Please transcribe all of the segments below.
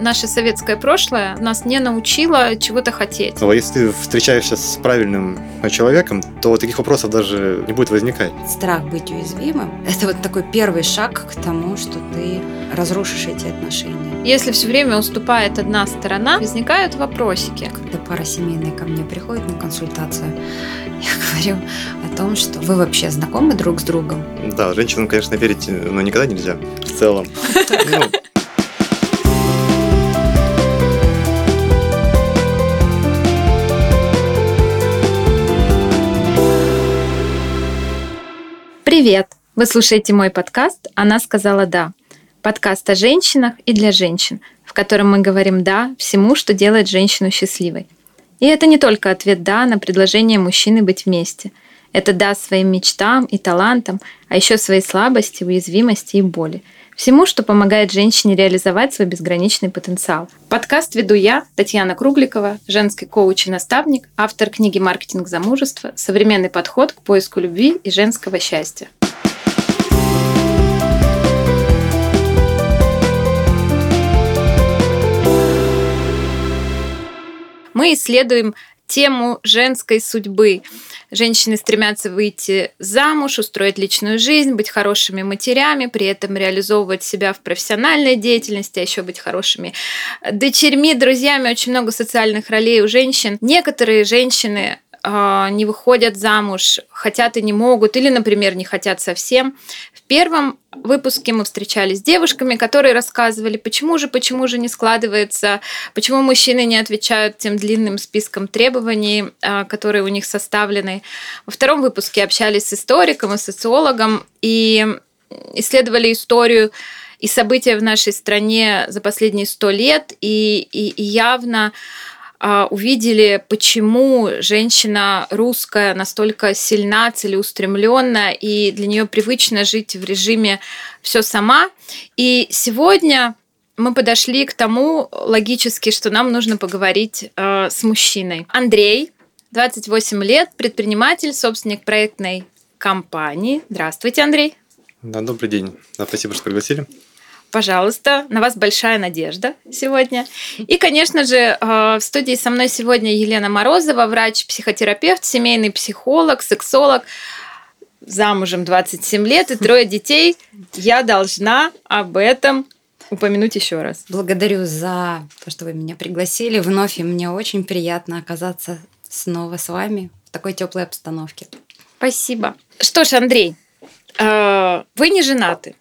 наше советское прошлое нас не научило чего-то хотеть. Но если ты встречаешься с правильным человеком, то таких вопросов даже не будет возникать. Страх быть уязвимым – это вот такой первый шаг к тому, что ты разрушишь эти отношения. Если все время уступает одна сторона, возникают вопросики. Когда пара семейная ко мне приходит на консультацию, я говорю о том, что вы вообще знакомы друг с другом. Да, женщинам, конечно, верить но никогда нельзя в целом. Ну, Привет! Вы слушаете мой подкаст «Она сказала да». Подкаст о женщинах и для женщин, в котором мы говорим «да» всему, что делает женщину счастливой. И это не только ответ «да» на предложение мужчины быть вместе. Это «да» своим мечтам и талантам, а еще своей слабости, уязвимости и боли. Всему, что помогает женщине реализовать свой безграничный потенциал. Подкаст веду я, Татьяна Кругликова, женский коуч и наставник, автор книги «Маркетинг замужества. Современный подход к поиску любви и женского счастья». Мы исследуем тему женской судьбы. Женщины стремятся выйти замуж, устроить личную жизнь, быть хорошими матерями, при этом реализовывать себя в профессиональной деятельности, а еще быть хорошими дочерьми, друзьями. Очень много социальных ролей у женщин. Некоторые женщины а, не выходят замуж, хотят и не могут, или, например, не хотят совсем. В первом выпуске мы встречались с девушками, которые рассказывали, почему же, почему же не складывается, почему мужчины не отвечают тем длинным списком требований, а, которые у них составлены. Во втором выпуске общались с историком и социологом и исследовали историю и события в нашей стране за последние сто лет, и, и, и явно увидели, почему женщина русская настолько сильна, целеустремленная, и для нее привычно жить в режиме все сама. И сегодня мы подошли к тому логически, что нам нужно поговорить э, с мужчиной. Андрей, 28 лет, предприниматель, собственник проектной компании. Здравствуйте, Андрей. Да, добрый день. Да, спасибо, что пригласили пожалуйста, на вас большая надежда сегодня. И, конечно же, э, в студии со мной сегодня Елена Морозова, врач-психотерапевт, семейный психолог, сексолог, замужем 27 лет и трое детей. Я должна об этом упомянуть еще раз. Благодарю за то, что вы меня пригласили вновь, и мне очень приятно оказаться снова с вами в такой теплой обстановке. Спасибо. Что ж, Андрей, э, вы не женаты.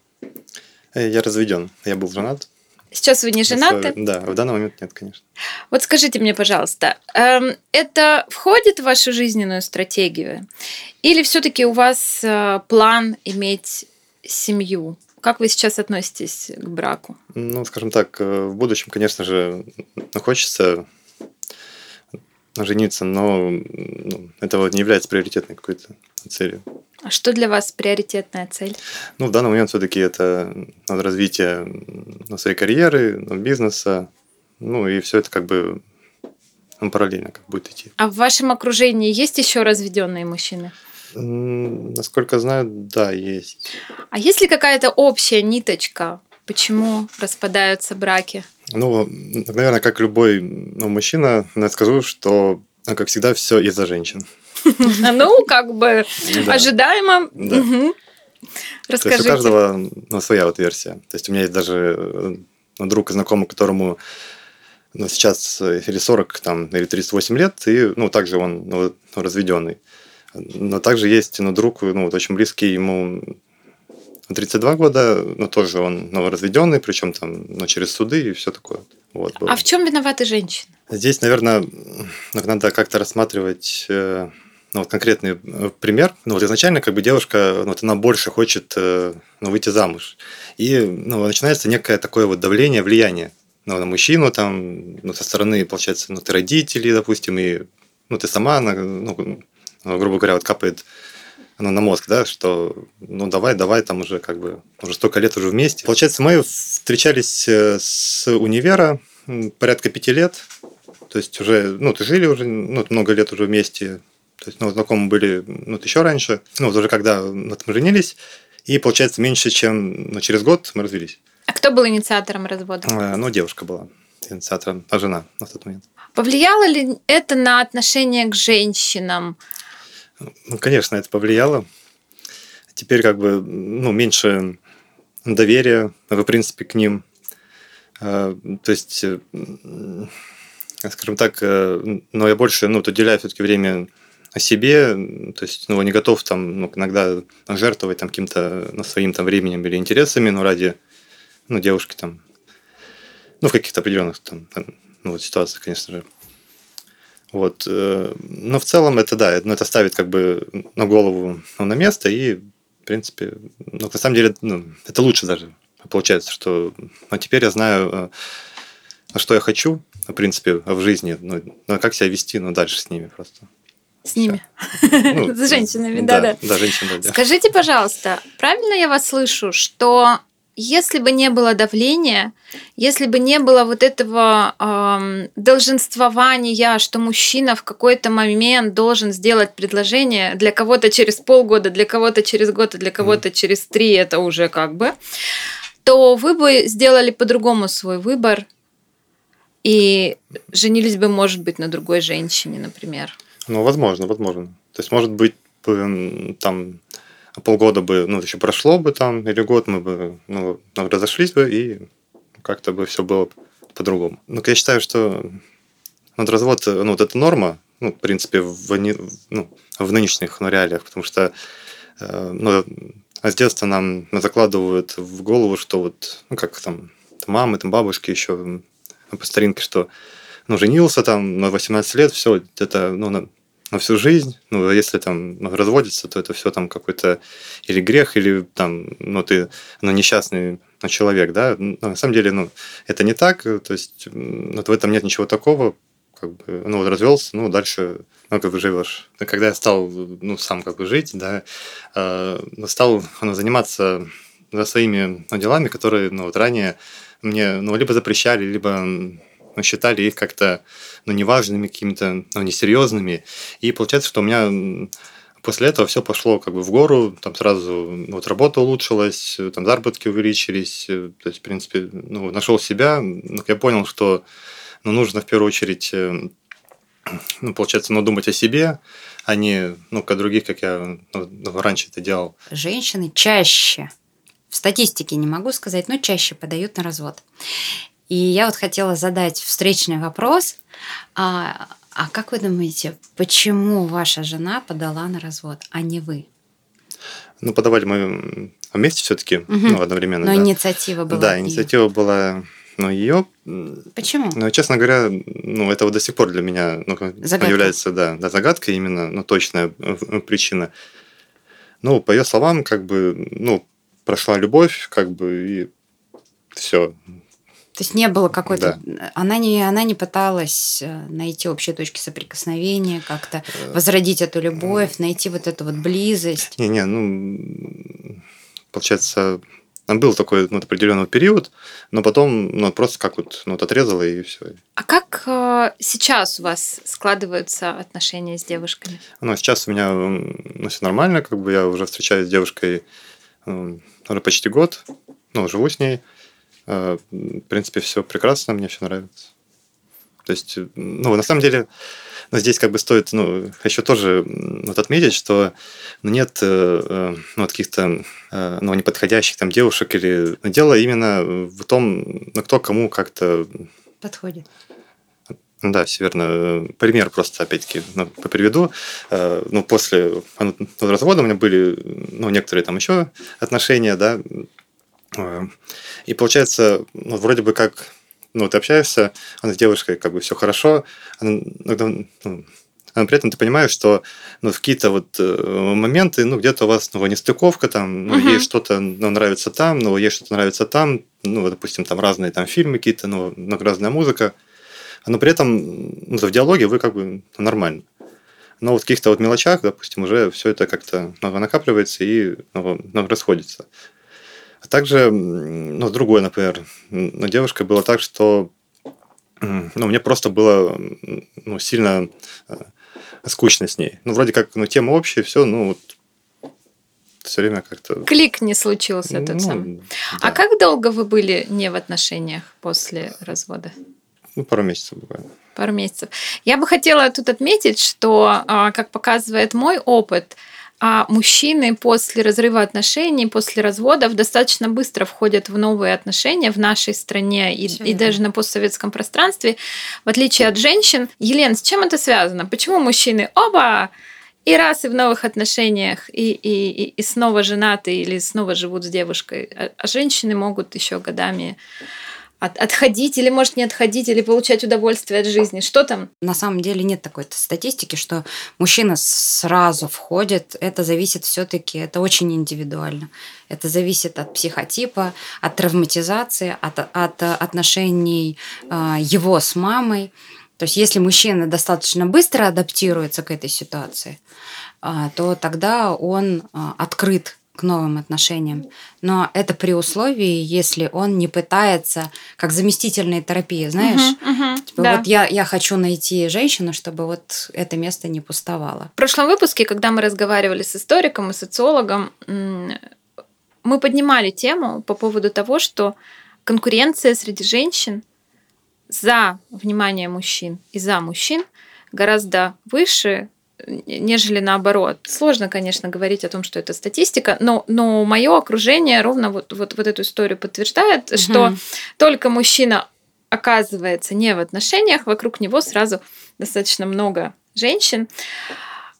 Э, я разведен. Я был женат. Сейчас вы не женаты? Да, в данный момент нет, конечно. Вот скажите мне, пожалуйста, эм, это входит в вашу жизненную стратегию? Или все-таки у вас э, план иметь семью? Как вы сейчас относитесь к браку? Ну, скажем так, э, в будущем, конечно же, хочется жениться, но ну, это вот не является приоритетной какой-то целью. А что для вас приоритетная цель? Ну, в данный момент все-таки это развитие ну, своей карьеры, ну, бизнеса, ну и все это как бы ну, параллельно как будет идти. А в вашем окружении есть еще разведенные мужчины? Насколько знаю, да, есть. А есть ли какая-то общая ниточка, почему распадаются браки? Ну, наверное, как любой ну, мужчина, я скажу, что, как всегда, все из-за женщин. Ну, как бы ожидаемо. Расскажите. То есть у каждого ну, своя вот версия. То есть у меня есть даже э, друг и знакомый, которому ну, сейчас или 40, там, или 38 лет, и, ну, также он ну, разведенный. Но также есть, ну, друг, ну, вот очень близкий ему 32 года, но тоже он ну, разведенный, причем там ну, через суды и все такое. Вот, было. А в чем виноваты женщины? Здесь, наверное, надо как-то рассматривать э, ну, вот конкретный э, пример. Ну, вот изначально как бы девушка, ну, вот она больше хочет э, ну, выйти замуж. И ну, начинается некое такое вот давление, влияние ну, на мужчину, там, ну, со стороны, получается, ну, ты родители, допустим, и ну, ты сама, она, ну, грубо говоря, вот капает ну, на мозг, да, что ну давай, давай, там уже как бы уже столько лет уже вместе. Получается, мы встречались э, с универа порядка пяти лет, то есть уже, ну, ты жили уже, ну, много лет уже вместе, то есть, ну, знакомы были, ну, еще раньше. Ну, вот уже когда мы женились, и, получается, меньше, чем ну, через год мы развелись. А кто был инициатором развода? А, ну, девушка была. инициатор, а жена на тот момент. Повлияло ли это на отношение к женщинам? Ну, конечно, это повлияло. Теперь как бы ну, меньше доверия, в принципе, к ним. А, то есть, э, скажем так, э, но я больше ну, уделяю все-таки время о себе, то есть, ну, не готов там ну, иногда жертвовать там каким-то ну, своим там временем или интересами, но ради ну, девушки там, ну, в каких-то определенных там, ну, вот ситуациях, конечно же. Вот. Э, но в целом это, да, ну, это ставит как бы на голову ну, на место и, в принципе, ну, на самом деле, ну, это лучше даже получается, что ну, теперь я знаю, э, что я хочу, в принципе, в жизни, ну, ну как себя вести, ну, дальше с ними просто. С ними. Ну, с женщинами, да, да. Да, женщинами. Скажите, пожалуйста, правильно я вас слышу, что если бы не было давления, если бы не было вот этого э, долженствования, что мужчина в какой-то момент должен сделать предложение для кого-то через полгода, для кого-то через год, а для кого-то mm. через три, это уже как бы, то вы бы сделали по-другому свой выбор и женились бы, может быть, на другой женщине, например. Ну, возможно, возможно. То есть, может быть, там полгода бы, ну, еще прошло бы там, или год мы бы, ну, разошлись бы, и как-то бы все было по-другому. Ну, я считаю, что вот развод, ну, вот эта норма, ну, в принципе, в, ну, в нынешних ну, реалиях, потому что э, ну, с детства нам закладывают в голову, что вот, ну, как там, мамы, там, бабушки еще по старинке, что ну, женился там на 18 лет, все, это, ну, на, всю жизнь. Ну, если там ну, разводится, то это все там какой-то или грех, или там, ну, ты ну, несчастный ну, человек, да. Но на самом деле, ну, это не так, то есть ну, в этом нет ничего такого, как бы, ну, вот развелся, ну, дальше, ну, как бы живешь. Когда я стал, ну, сам как бы жить, да, э, стал ну, заниматься да, своими ну, делами, которые, ну, вот ранее мне, ну, либо запрещали, либо ну, считали их как-то ну, неважными, какими-то ну, несерьезными. И получается, что у меня после этого все пошло как бы в гору, там сразу ну, вот работа улучшилась, там заработки увеличились, то есть, в принципе, ну, нашел себя, ну, я понял, что ну, нужно в первую очередь, э, ну, получается, ну, думать о себе, а не, ну, как других, как я ну, раньше это делал. Женщины чаще, в статистике не могу сказать, но чаще подают на развод. И я вот хотела задать встречный вопрос. А, а как вы думаете, почему ваша жена подала на развод, а не вы? Ну, подавали мы вместе все-таки, угу. ну, одновременно. Но да. инициатива была. Да, инициатива была ну, ее... Почему? Ну, честно говоря, ну, это вот до сих пор для меня ну, Загадка. является, да, да, загадкой именно, ну, точная причина. Ну, по ее словам, как бы, ну, прошла любовь, как бы, и все. То есть не было какой-то... Да. Она, не, она не пыталась э, найти общие точки соприкосновения, как-то э, возродить эту любовь, найти вот эту вот близость. Не-не, ну, получается, был такой ну, определенный период, но потом ну, просто как вот, ну, вот отрезала и все. А как э, сейчас у вас складываются отношения с девушками? Ну, сейчас у меня ну, все нормально, как бы я уже встречаюсь с девушкой ну, уже почти год, ну, живу с ней. Э, в принципе, все прекрасно, мне все нравится. То есть, ну, на самом деле, но здесь как бы стоит, ну, еще тоже вот отметить, что ну, нет э, э, ну, каких-то ну, неподходящих там девушек или дело именно в том, ну, кто кому как-то подходит. Да, все верно. Пример просто, опять-таки, ну, приведу. Ну, после ну, развода у меня были, ну, некоторые там еще отношения, да, и получается, ну, вроде бы как, ну, ты общаешься, она с девушкой, как бы все хорошо, она, ну, но при этом ты понимаешь, что ну, в какие-то вот э, моменты, ну, где-то у вас ну, нестыковка, там, ну, угу. ей что-то ну, нравится там, ну, ей что-то нравится там, ну, допустим, там разные там фильмы какие-то, ну, ну разная музыка, но при этом ну, в диалоге вы как бы ну, нормально. Но вот в каких-то вот мелочах, допустим, уже все это как-то ну, накапливается и ну, ну, расходится. А также, ну, другое, например, ну, девушка было так, что ну, мне просто было ну, сильно э, скучно с ней. Ну, вроде как, ну, тема общая, все, ну, вот все время как-то... Клик не случился тот ну, самый. Да. А как долго вы были не в отношениях после развода? Ну, пару месяцев буквально. Пару месяцев. Я бы хотела тут отметить, что, а, как показывает мой опыт, а мужчины после разрыва отношений, после разводов достаточно быстро входят в новые отношения в нашей стране и, и даже на постсоветском пространстве, в отличие от женщин. Елена, с чем это связано? Почему мужчины оба и раз и в новых отношениях, и, и, и снова женаты или снова живут с девушкой, а, а женщины могут еще годами от, отходить или, может, не отходить, или получать удовольствие от жизни? Что там? На самом деле нет такой статистики, что мужчина сразу входит. Это зависит все-таки, это очень индивидуально. Это зависит от психотипа, от травматизации, от, от отношений э, его с мамой. То есть, если мужчина достаточно быстро адаптируется к этой ситуации, э, то тогда он э, открыт к новым отношениям. Но это при условии, если он не пытается, как заместительная терапия, знаешь, угу, угу, типа, да. вот я, я хочу найти женщину, чтобы вот это место не пустовало. В прошлом выпуске, когда мы разговаривали с историком и социологом, мы поднимали тему по поводу того, что конкуренция среди женщин за внимание мужчин и за мужчин гораздо выше, нежели наоборот. Сложно, конечно, говорить о том, что это статистика, но, но мое окружение ровно вот, вот, вот эту историю подтверждает, угу. что только мужчина оказывается не в отношениях, вокруг него сразу достаточно много женщин.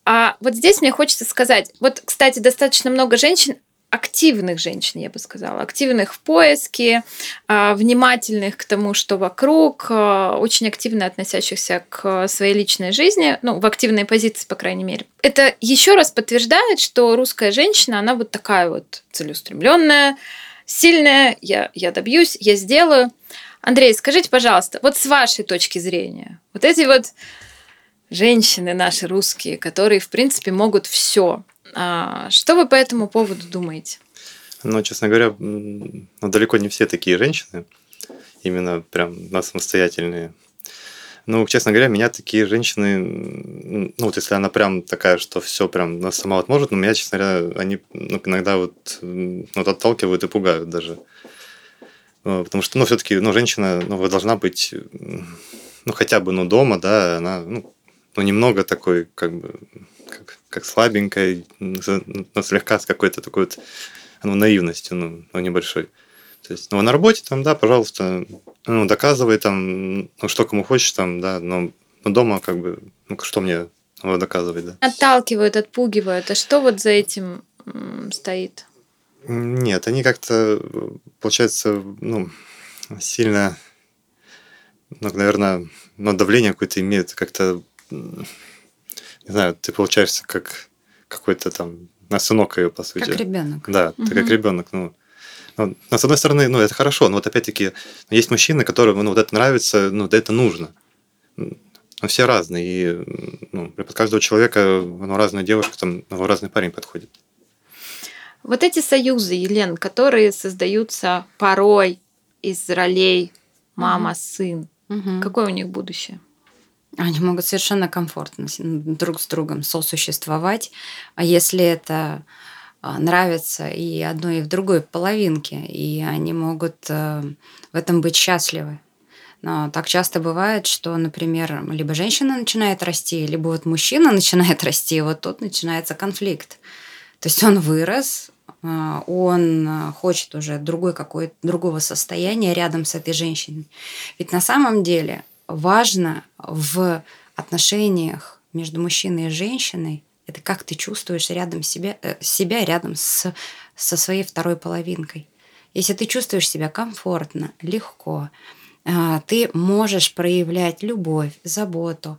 А вот здесь мне хочется сказать, вот, кстати, достаточно много женщин активных женщин, я бы сказала, активных в поиске, а, внимательных к тому, что вокруг, а, очень активно относящихся к своей личной жизни, ну, в активной позиции, по крайней мере. Это еще раз подтверждает, что русская женщина, она вот такая вот целеустремленная, сильная, я, я добьюсь, я сделаю. Андрей, скажите, пожалуйста, вот с вашей точки зрения, вот эти вот женщины наши русские, которые, в принципе, могут все, что вы по этому поводу думаете? Ну, честно говоря, ну, далеко не все такие женщины, именно прям на самостоятельные. Ну, честно говоря, меня такие женщины, ну, вот если она прям такая, что все прям она сама вот может, но меня, честно говоря, они ну, иногда вот, ну, вот отталкивают и пугают даже. Ну, потому что, ну, все-таки, ну, женщина, ну, должна быть, ну, хотя бы, ну, дома, да, она, ну, ну немного такой, как бы, как, как слабенькая, но слегка с какой-то такой вот ну, наивностью, ну, ну, небольшой. То есть, ну, на работе там, да, пожалуйста, ну, доказывай там, ну, что кому хочешь там, да, но, дома как бы, ну, что мне доказывать, да. Отталкивают, отпугивают. А что вот за этим стоит? Нет, они как-то, получается, ну, сильно, ну, наверное, ну, давление какое-то имеют, как-то не знаю, ты получаешься как какой-то там на сынок ее, по сути. Как ребенок. Да, угу. ты как ребенок. Ну, ну, с одной стороны, ну, это хорошо, но вот опять-таки есть мужчины, которым ну, вот это нравится, ну, да это нужно. Ну, все разные, и ну, под каждого человека ну, разная девушка, там, ну, разный парень подходит. Вот эти союзы, Елен, которые создаются порой из ролей мама-сын, угу. какое у них будущее? Они могут совершенно комфортно друг с другом сосуществовать. А если это а, нравится и одной, и в другой половинке, и они могут э, в этом быть счастливы. Но так часто бывает, что, например, либо женщина начинает расти, либо вот мужчина начинает расти, и вот тут начинается конфликт. То есть он вырос, э, он хочет уже другой какой другого состояния рядом с этой женщиной. Ведь на самом деле важно в отношениях между мужчиной и женщиной это как ты чувствуешь рядом себя, э, себя рядом с, со своей второй половинкой. Если ты чувствуешь себя комфортно, легко, э, ты можешь проявлять любовь, заботу,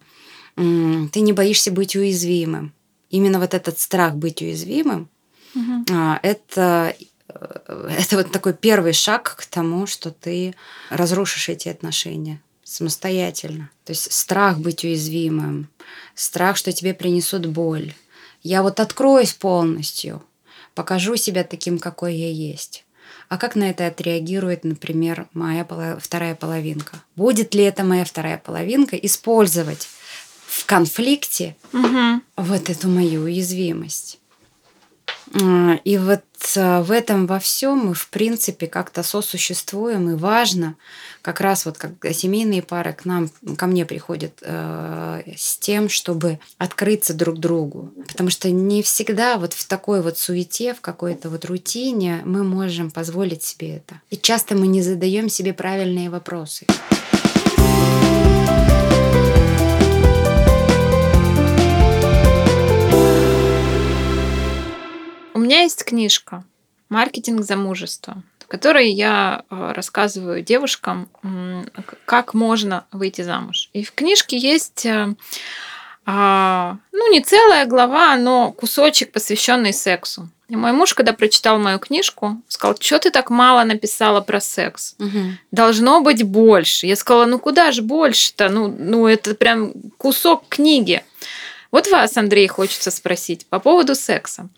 ты не боишься быть уязвимым. Именно вот этот страх быть уязвимым, угу. это, э, это вот такой первый шаг к тому, что ты разрушишь эти отношения самостоятельно. То есть страх быть уязвимым, страх, что тебе принесут боль. Я вот откроюсь полностью, покажу себя таким, какой я есть. А как на это отреагирует, например, моя вторая половинка? Будет ли это моя вторая половинка использовать в конфликте угу. вот эту мою уязвимость? И вот э, в этом во всем мы, в принципе, как-то сосуществуем, и важно как раз вот как семейные пары к нам, ко мне приходят э, с тем, чтобы открыться друг другу. Потому что не всегда вот в такой вот суете, в какой-то вот рутине мы можем позволить себе это. И часто мы не задаем себе правильные вопросы. У меня есть книжка «Маркетинг замужества», в которой я э, рассказываю девушкам, как можно выйти замуж. И в книжке есть э, а, ну, не целая глава, но кусочек, посвященный сексу. И мой муж, когда прочитал мою книжку, сказал, что ты так мало написала про секс? Угу. Должно быть больше. Я сказала, ну куда же больше-то? Ну, ну это прям кусок книги. Вот вас, Андрей, хочется спросить по поводу секса.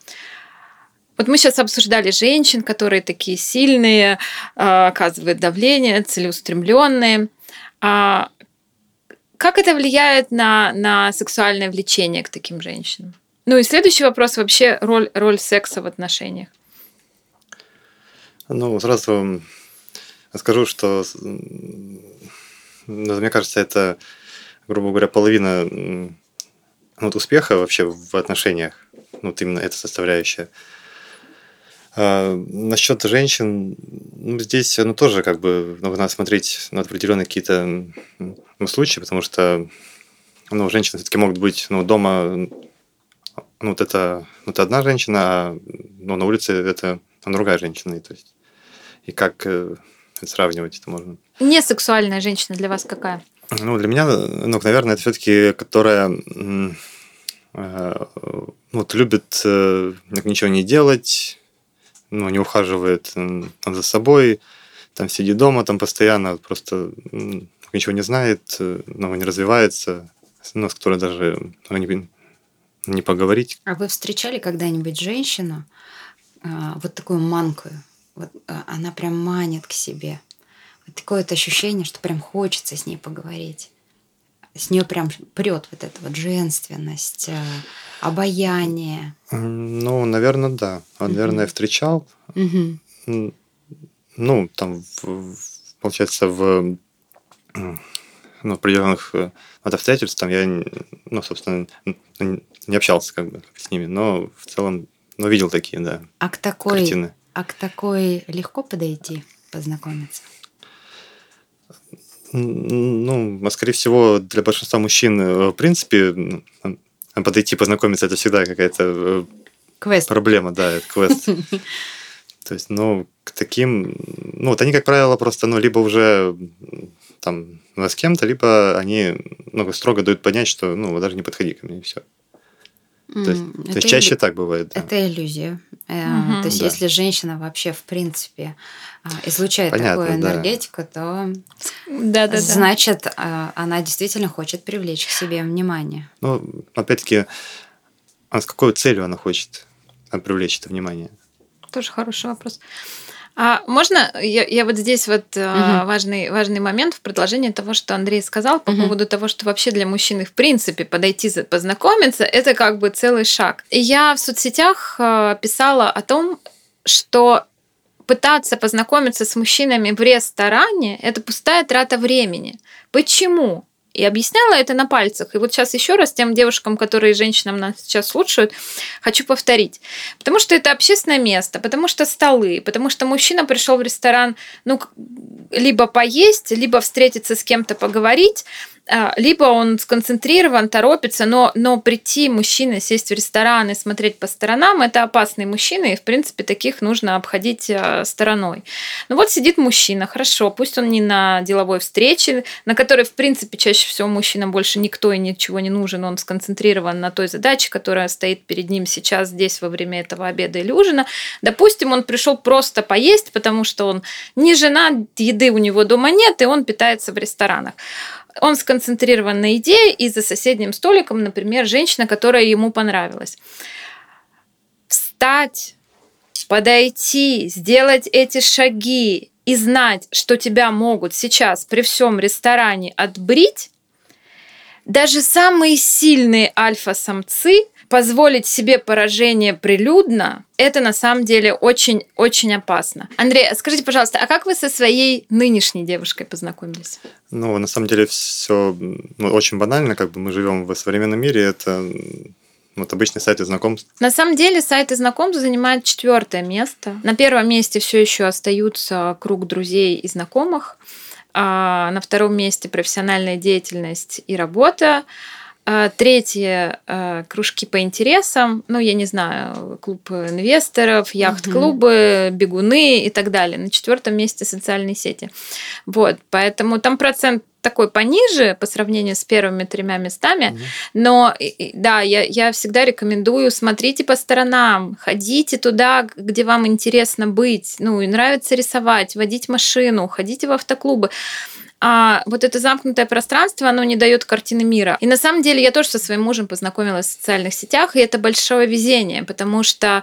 Вот мы сейчас обсуждали женщин, которые такие сильные, а, оказывают давление, целеустремленные. А как это влияет на, на сексуальное влечение к таким женщинам? Ну и следующий вопрос вообще роль, роль секса в отношениях. Ну, сразу скажу, что ну, мне кажется, это, грубо говоря, половина вот успеха вообще в отношениях. Вот именно эта составляющая. А, насчет женщин, ну, здесь ну, тоже как бы ну, надо смотреть на определенные какие-то ну, случаи, потому что ну, женщины все-таки могут быть ну, дома, ну, вот это, ну, это одна женщина, а ну, на улице это другая женщина. И, то есть, и как э, сравнивать это можно? Не сексуальная женщина для вас какая? Ну, для меня, ну, наверное, это все-таки, которая ну, вот любит э, ничего не делать, ну, не ухаживает там, за собой, там сидит дома, там постоянно просто ничего не знает, ну, не развивается, ну, с которой даже ну, не, не поговорить. А вы встречали когда-нибудь женщину, а, вот такую манкую, вот а, она прям манит к себе? Вот такое вот ощущение, что прям хочется с ней поговорить. С нее прям прет вот эта вот женственность, а, обаяние. Ну, наверное, да. Наверное, я встречал. Ну, там, получается, в ну, определенных э, обстоятельств там я, ну, собственно, не общался как бы с ними, но в целом, ну, видел такие, да, а к такой, картины. А к такой легко подойти, познакомиться? Ну, а скорее всего, для большинства мужчин, э, в принципе, подойти, познакомиться, это всегда какая-то э, квест. проблема, да, это квест. То есть, ну, к таким, ну, вот они, как правило, просто, ну, либо уже там с кем-то, либо они, ну, строго дают понять, что, ну, даже не подходи ко мне, и все. То есть, mm, то есть чаще иллю... так бывает. Да. Это иллюзия. Mm-hmm. То есть, да. если женщина вообще, в принципе, а, излучает Понятно, такую энергетику, да. то да, да, значит, да. она действительно хочет привлечь к себе внимание. Ну, опять-таки, а с какой целью она хочет привлечь это внимание? Тоже хороший вопрос. А можно я, я вот здесь вот угу. важный, важный момент в продолжении того, что Андрей сказал по угу. поводу того, что вообще для мужчины в принципе подойти, познакомиться, это как бы целый шаг. И я в соцсетях а, писала о том, что пытаться познакомиться с мужчинами в ресторане – это пустая трата времени. Почему? И объясняла это на пальцах. И вот сейчас еще раз тем девушкам, которые женщинам нас сейчас слушают, хочу повторить. Потому что это общественное место, потому что столы, потому что мужчина пришел в ресторан, ну, либо поесть, либо встретиться с кем-то поговорить, либо он сконцентрирован, торопится, но, но прийти мужчина, сесть в ресторан и смотреть по сторонам, это опасные мужчины, и, в принципе, таких нужно обходить а, стороной. Ну вот сидит мужчина, хорошо, пусть он не на деловой встрече, на которой, в принципе, чаще всего мужчина больше никто и ничего не нужен, он сконцентрирован на той задаче, которая стоит перед ним сейчас здесь во время этого обеда или ужина. Допустим, он пришел просто поесть, потому что он не жена, еды у него дома нет, и он питается в ресторанах он сконцентрирован на идее, и за соседним столиком, например, женщина, которая ему понравилась. Встать, подойти, сделать эти шаги и знать, что тебя могут сейчас при всем ресторане отбрить, даже самые сильные альфа-самцы позволить себе поражение прилюдно, это на самом деле очень-очень опасно. Андрей, скажите, пожалуйста, а как вы со своей нынешней девушкой познакомились? Ну, на самом деле все ну, очень банально, как бы мы живем в современном мире, это вот обычные сайты знакомств. На самом деле сайты знакомств занимают четвертое место. На первом месте все еще остаются круг друзей и знакомых. А на втором месте профессиональная деятельность и работа. А, третье а, кружки по интересам, ну, я не знаю, клуб инвесторов, яхт-клубы, бегуны и так далее. На четвертом месте социальные сети. Вот, поэтому там процент такой пониже по сравнению с первыми тремя местами, но да, я, я всегда рекомендую смотрите по сторонам, ходите туда, где вам интересно быть, ну и нравится рисовать, водить машину, ходите в автоклубы а вот это замкнутое пространство, оно не дает картины мира. И на самом деле я тоже со своим мужем познакомилась в социальных сетях, и это большое везение, потому что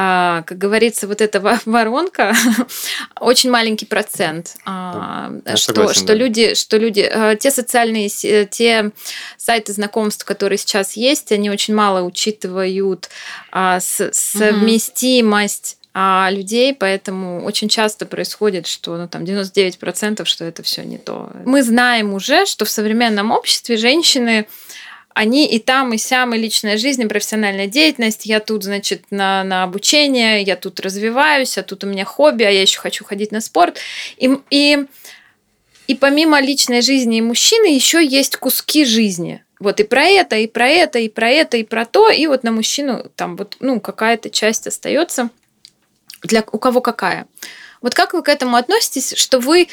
как говорится, вот эта воронка очень маленький процент, а, что, согласен, что да. люди, что люди, а, те социальные, те сайты знакомств, которые сейчас есть, они очень мало учитывают совместимость а людей, поэтому очень часто происходит, что ну, там 99% что это все не то. Мы знаем уже, что в современном обществе женщины они и там, и сям, и личная жизнь, и профессиональная деятельность. Я тут, значит, на, на обучение, я тут развиваюсь, а тут у меня хобби, а я еще хочу ходить на спорт. И, и, и помимо личной жизни и мужчины еще есть куски жизни. Вот и про это, и про это, и про это, и про то. И вот на мужчину там вот, ну, какая-то часть остается для у кого какая. Вот как вы к этому относитесь, что вы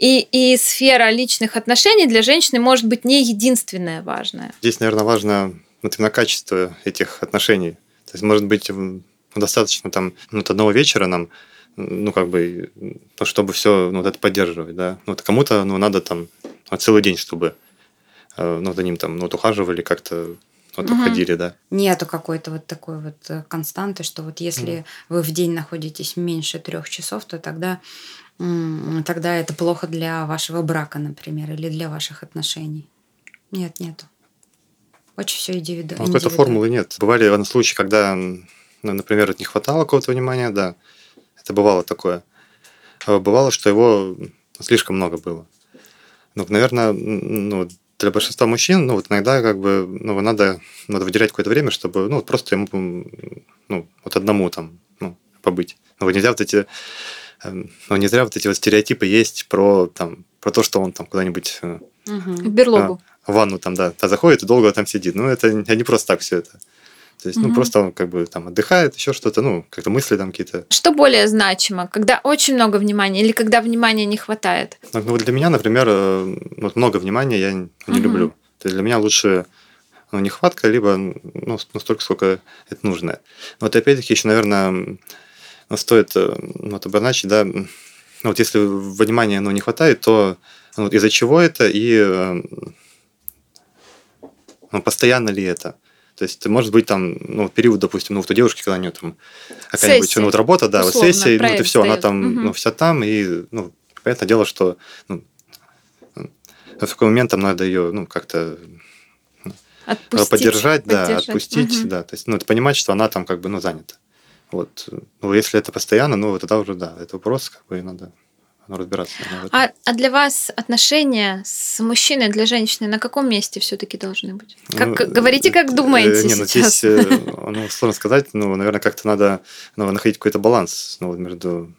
и, и сфера личных отношений для женщины может быть не единственная важная? Здесь, наверное, важно вот именно качество этих отношений. То есть, может быть, достаточно там ну, одного вечера нам, ну, как бы, ну, чтобы все ну, вот это поддерживать, да. Ну, вот кому-то, ну, надо там целый день, чтобы э, ну, за ним там ну, вот ухаживали как-то вот угу. уходили, да. Нету какой-то вот такой вот э, константы, что вот если mm. вы в день находитесь меньше трех часов, то тогда тогда это плохо для вашего брака, например, или для ваших отношений. Нет, нету. Очень все индивидуально. Ну, какой-то формулы нет. Бывали случаи, когда, ну, например, не хватало какого-то внимания, да. Это бывало такое. А бывало, что его слишком много было. Ну, наверное, ну, для большинства мужчин, ну, вот иногда как бы, ну, надо, надо выделять какое-то время, чтобы, ну, просто ему, ну, вот одному там, ну, побыть. Ну, вот нельзя вот эти, ну, не зря вот эти вот стереотипы есть про, там, про то, что он там куда-нибудь... Угу. В берлогу. В ванну там, да, заходит и долго там сидит. Ну, это не просто так все это. То есть, угу. ну, просто он как бы там отдыхает, еще что-то, ну, как-то мысли там какие-то. Что более значимо, когда очень много внимания или когда внимания не хватает? Ну, ну для меня, например, э, вот много внимания я не угу. люблю. То есть для меня лучше ну, нехватка, либо ну, столько, сколько это нужно. Вот опять-таки еще, наверное, ну, стоит э, ну, вот обозначить, да, ну, вот если внимания ну, не хватает, то ну, вот из-за чего это и э, ну, постоянно ли это? То есть, может быть, там, ну, период, допустим, ну, вот у девушки, когда у нее там какая-нибудь ну, вот работа, да, Условно, вот сессия, ну, это все, она там, угу. ну, вся там, и, ну, понятное дело, что, ну, в какой момент там надо ее, ну, как-то отпустить, поддержать, да, отпустить, угу. да, то есть, ну, это понимать, что она там как бы, ну, занята. Вот, ну, если это постоянно, ну, тогда уже, да, это вопрос, как бы, надо ну, разбираться. А, а для вас отношения с мужчиной для женщины на каком месте все-таки должны быть? Как, ну, говорите, как э, думаете не, ну, сейчас. Здесь, э, ну, сложно сказать, ну, наверное, как-то надо ну, находить какой-то баланс ну, между...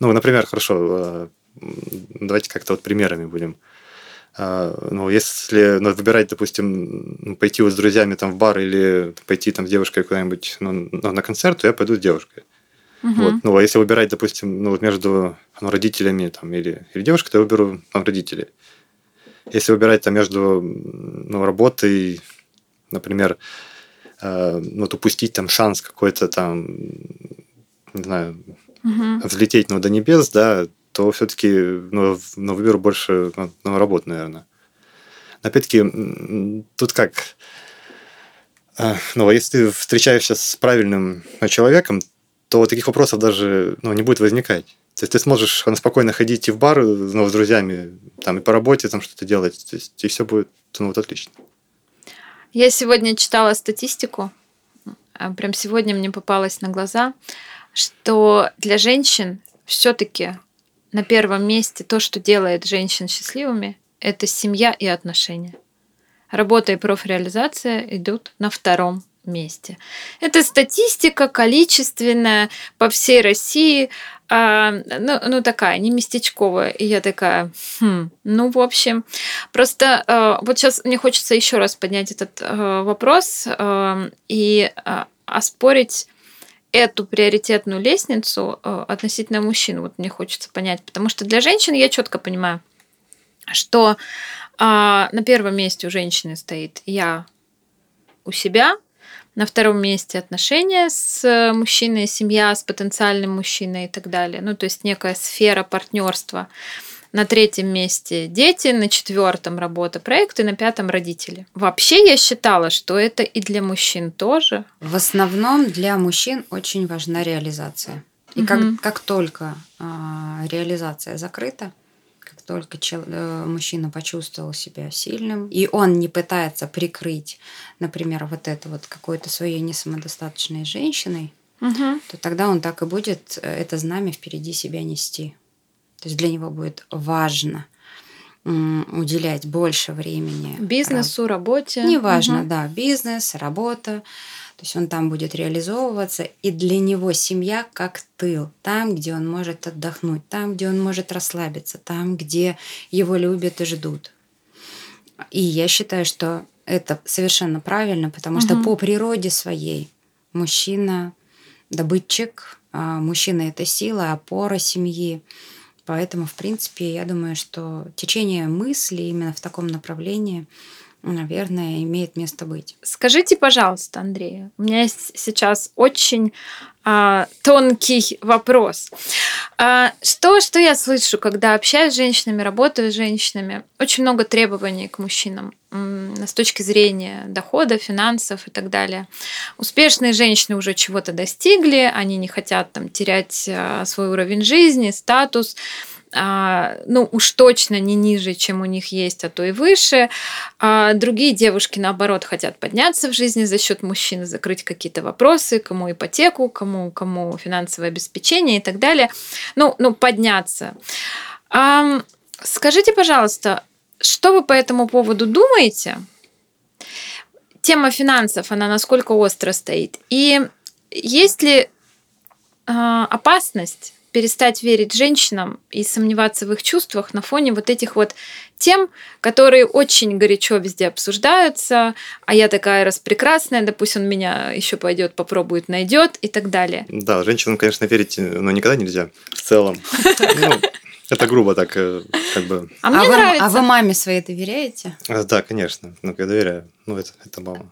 Ну, например, хорошо, э, давайте как-то вот примерами будем. Ну, если ну, выбирать, допустим, ну, пойти вот с друзьями там в бар или пойти там с девушкой куда-нибудь ну, на концерт, то я пойду с девушкой. Угу. Вот. Ну, а если выбирать, допустим, ну, вот между ну, родителями там, или, или девушкой, то я выберу там, родителей. Если выбирать там, между ну, работой, например, э, ну, вот упустить там шанс какой-то там, не знаю, угу. взлететь ну, до небес, да, то все-таки ну, ну, выберу больше ну, ну, работу, наверное. Опять-таки, тут как... Э, ну, если ты встречаешься с правильным человеком, то таких вопросов даже ну, не будет возникать. То есть ты сможешь спокойно ходить и в бар ну, с друзьями, там, и по работе там что-то делать, то есть, и все будет ну, вот отлично. Я сегодня читала статистику, а прям сегодня мне попалось на глаза, что для женщин все-таки на первом месте то, что делает женщин счастливыми, это семья и отношения. Работа и профреализация идут на втором месте. Это статистика количественная по всей России, а, ну, ну такая, не местечковая. И я такая, хм, ну, в общем, просто а, вот сейчас мне хочется еще раз поднять этот а, вопрос а, и а, оспорить эту приоритетную лестницу а, относительно мужчин. Вот мне хочется понять, потому что для женщин я четко понимаю, что а, на первом месте у женщины стоит я у себя, на втором месте отношения с мужчиной, семья с потенциальным мужчиной и так далее. Ну, то есть некая сфера партнерства. На третьем месте дети, на четвертом работа, проекты, на пятом родители. Вообще я считала, что это и для мужчин тоже. В основном для мужчин очень важна реализация. И угу. как, как только а, реализация закрыта, только чел, э, мужчина почувствовал себя сильным, и он не пытается прикрыть, например, вот это вот какое-то свое несамодостаточной женщиной, угу. то тогда он так и будет э, это знамя впереди себя нести. То есть для него будет важно уделять больше времени бизнесу, работе. Неважно, угу. да, бизнес, работа, то есть он там будет реализовываться, и для него семья как тыл, там, где он может отдохнуть, там, где он может расслабиться, там, где его любят и ждут. И я считаю, что это совершенно правильно, потому угу. что по природе своей мужчина добытчик, а мужчина это сила, опора семьи. Поэтому, в принципе, я думаю, что течение мысли именно в таком направлении наверное, имеет место быть. Скажите, пожалуйста, Андрей, у меня есть сейчас очень а, тонкий вопрос. А, что, что я слышу, когда общаюсь с женщинами, работаю с женщинами? Очень много требований к мужчинам с точки зрения дохода, финансов и так далее. Успешные женщины уже чего-то достигли, они не хотят там терять а, свой уровень жизни, статус а, ну уж точно не ниже, чем у них есть, а то и выше. А другие девушки, наоборот, хотят подняться в жизни за счет мужчины, закрыть какие-то вопросы, кому ипотеку, кому, кому финансовое обеспечение и так далее. Ну, ну подняться. А, скажите, пожалуйста, что вы по этому поводу думаете? Тема финансов, она насколько остро стоит? И есть ли а, опасность перестать верить женщинам и сомневаться в их чувствах на фоне вот этих вот тем, которые очень горячо везде обсуждаются, а я такая распрекрасная, да пусть он меня еще пойдет, попробует, найдет и так далее. Да, женщинам, конечно, верить, но никогда нельзя в целом. Ну, это грубо так, э, как бы. А, мне а нравится. Вы, а вы маме своей доверяете? А, да, конечно. Ну, я доверяю. Ну, это, это мама.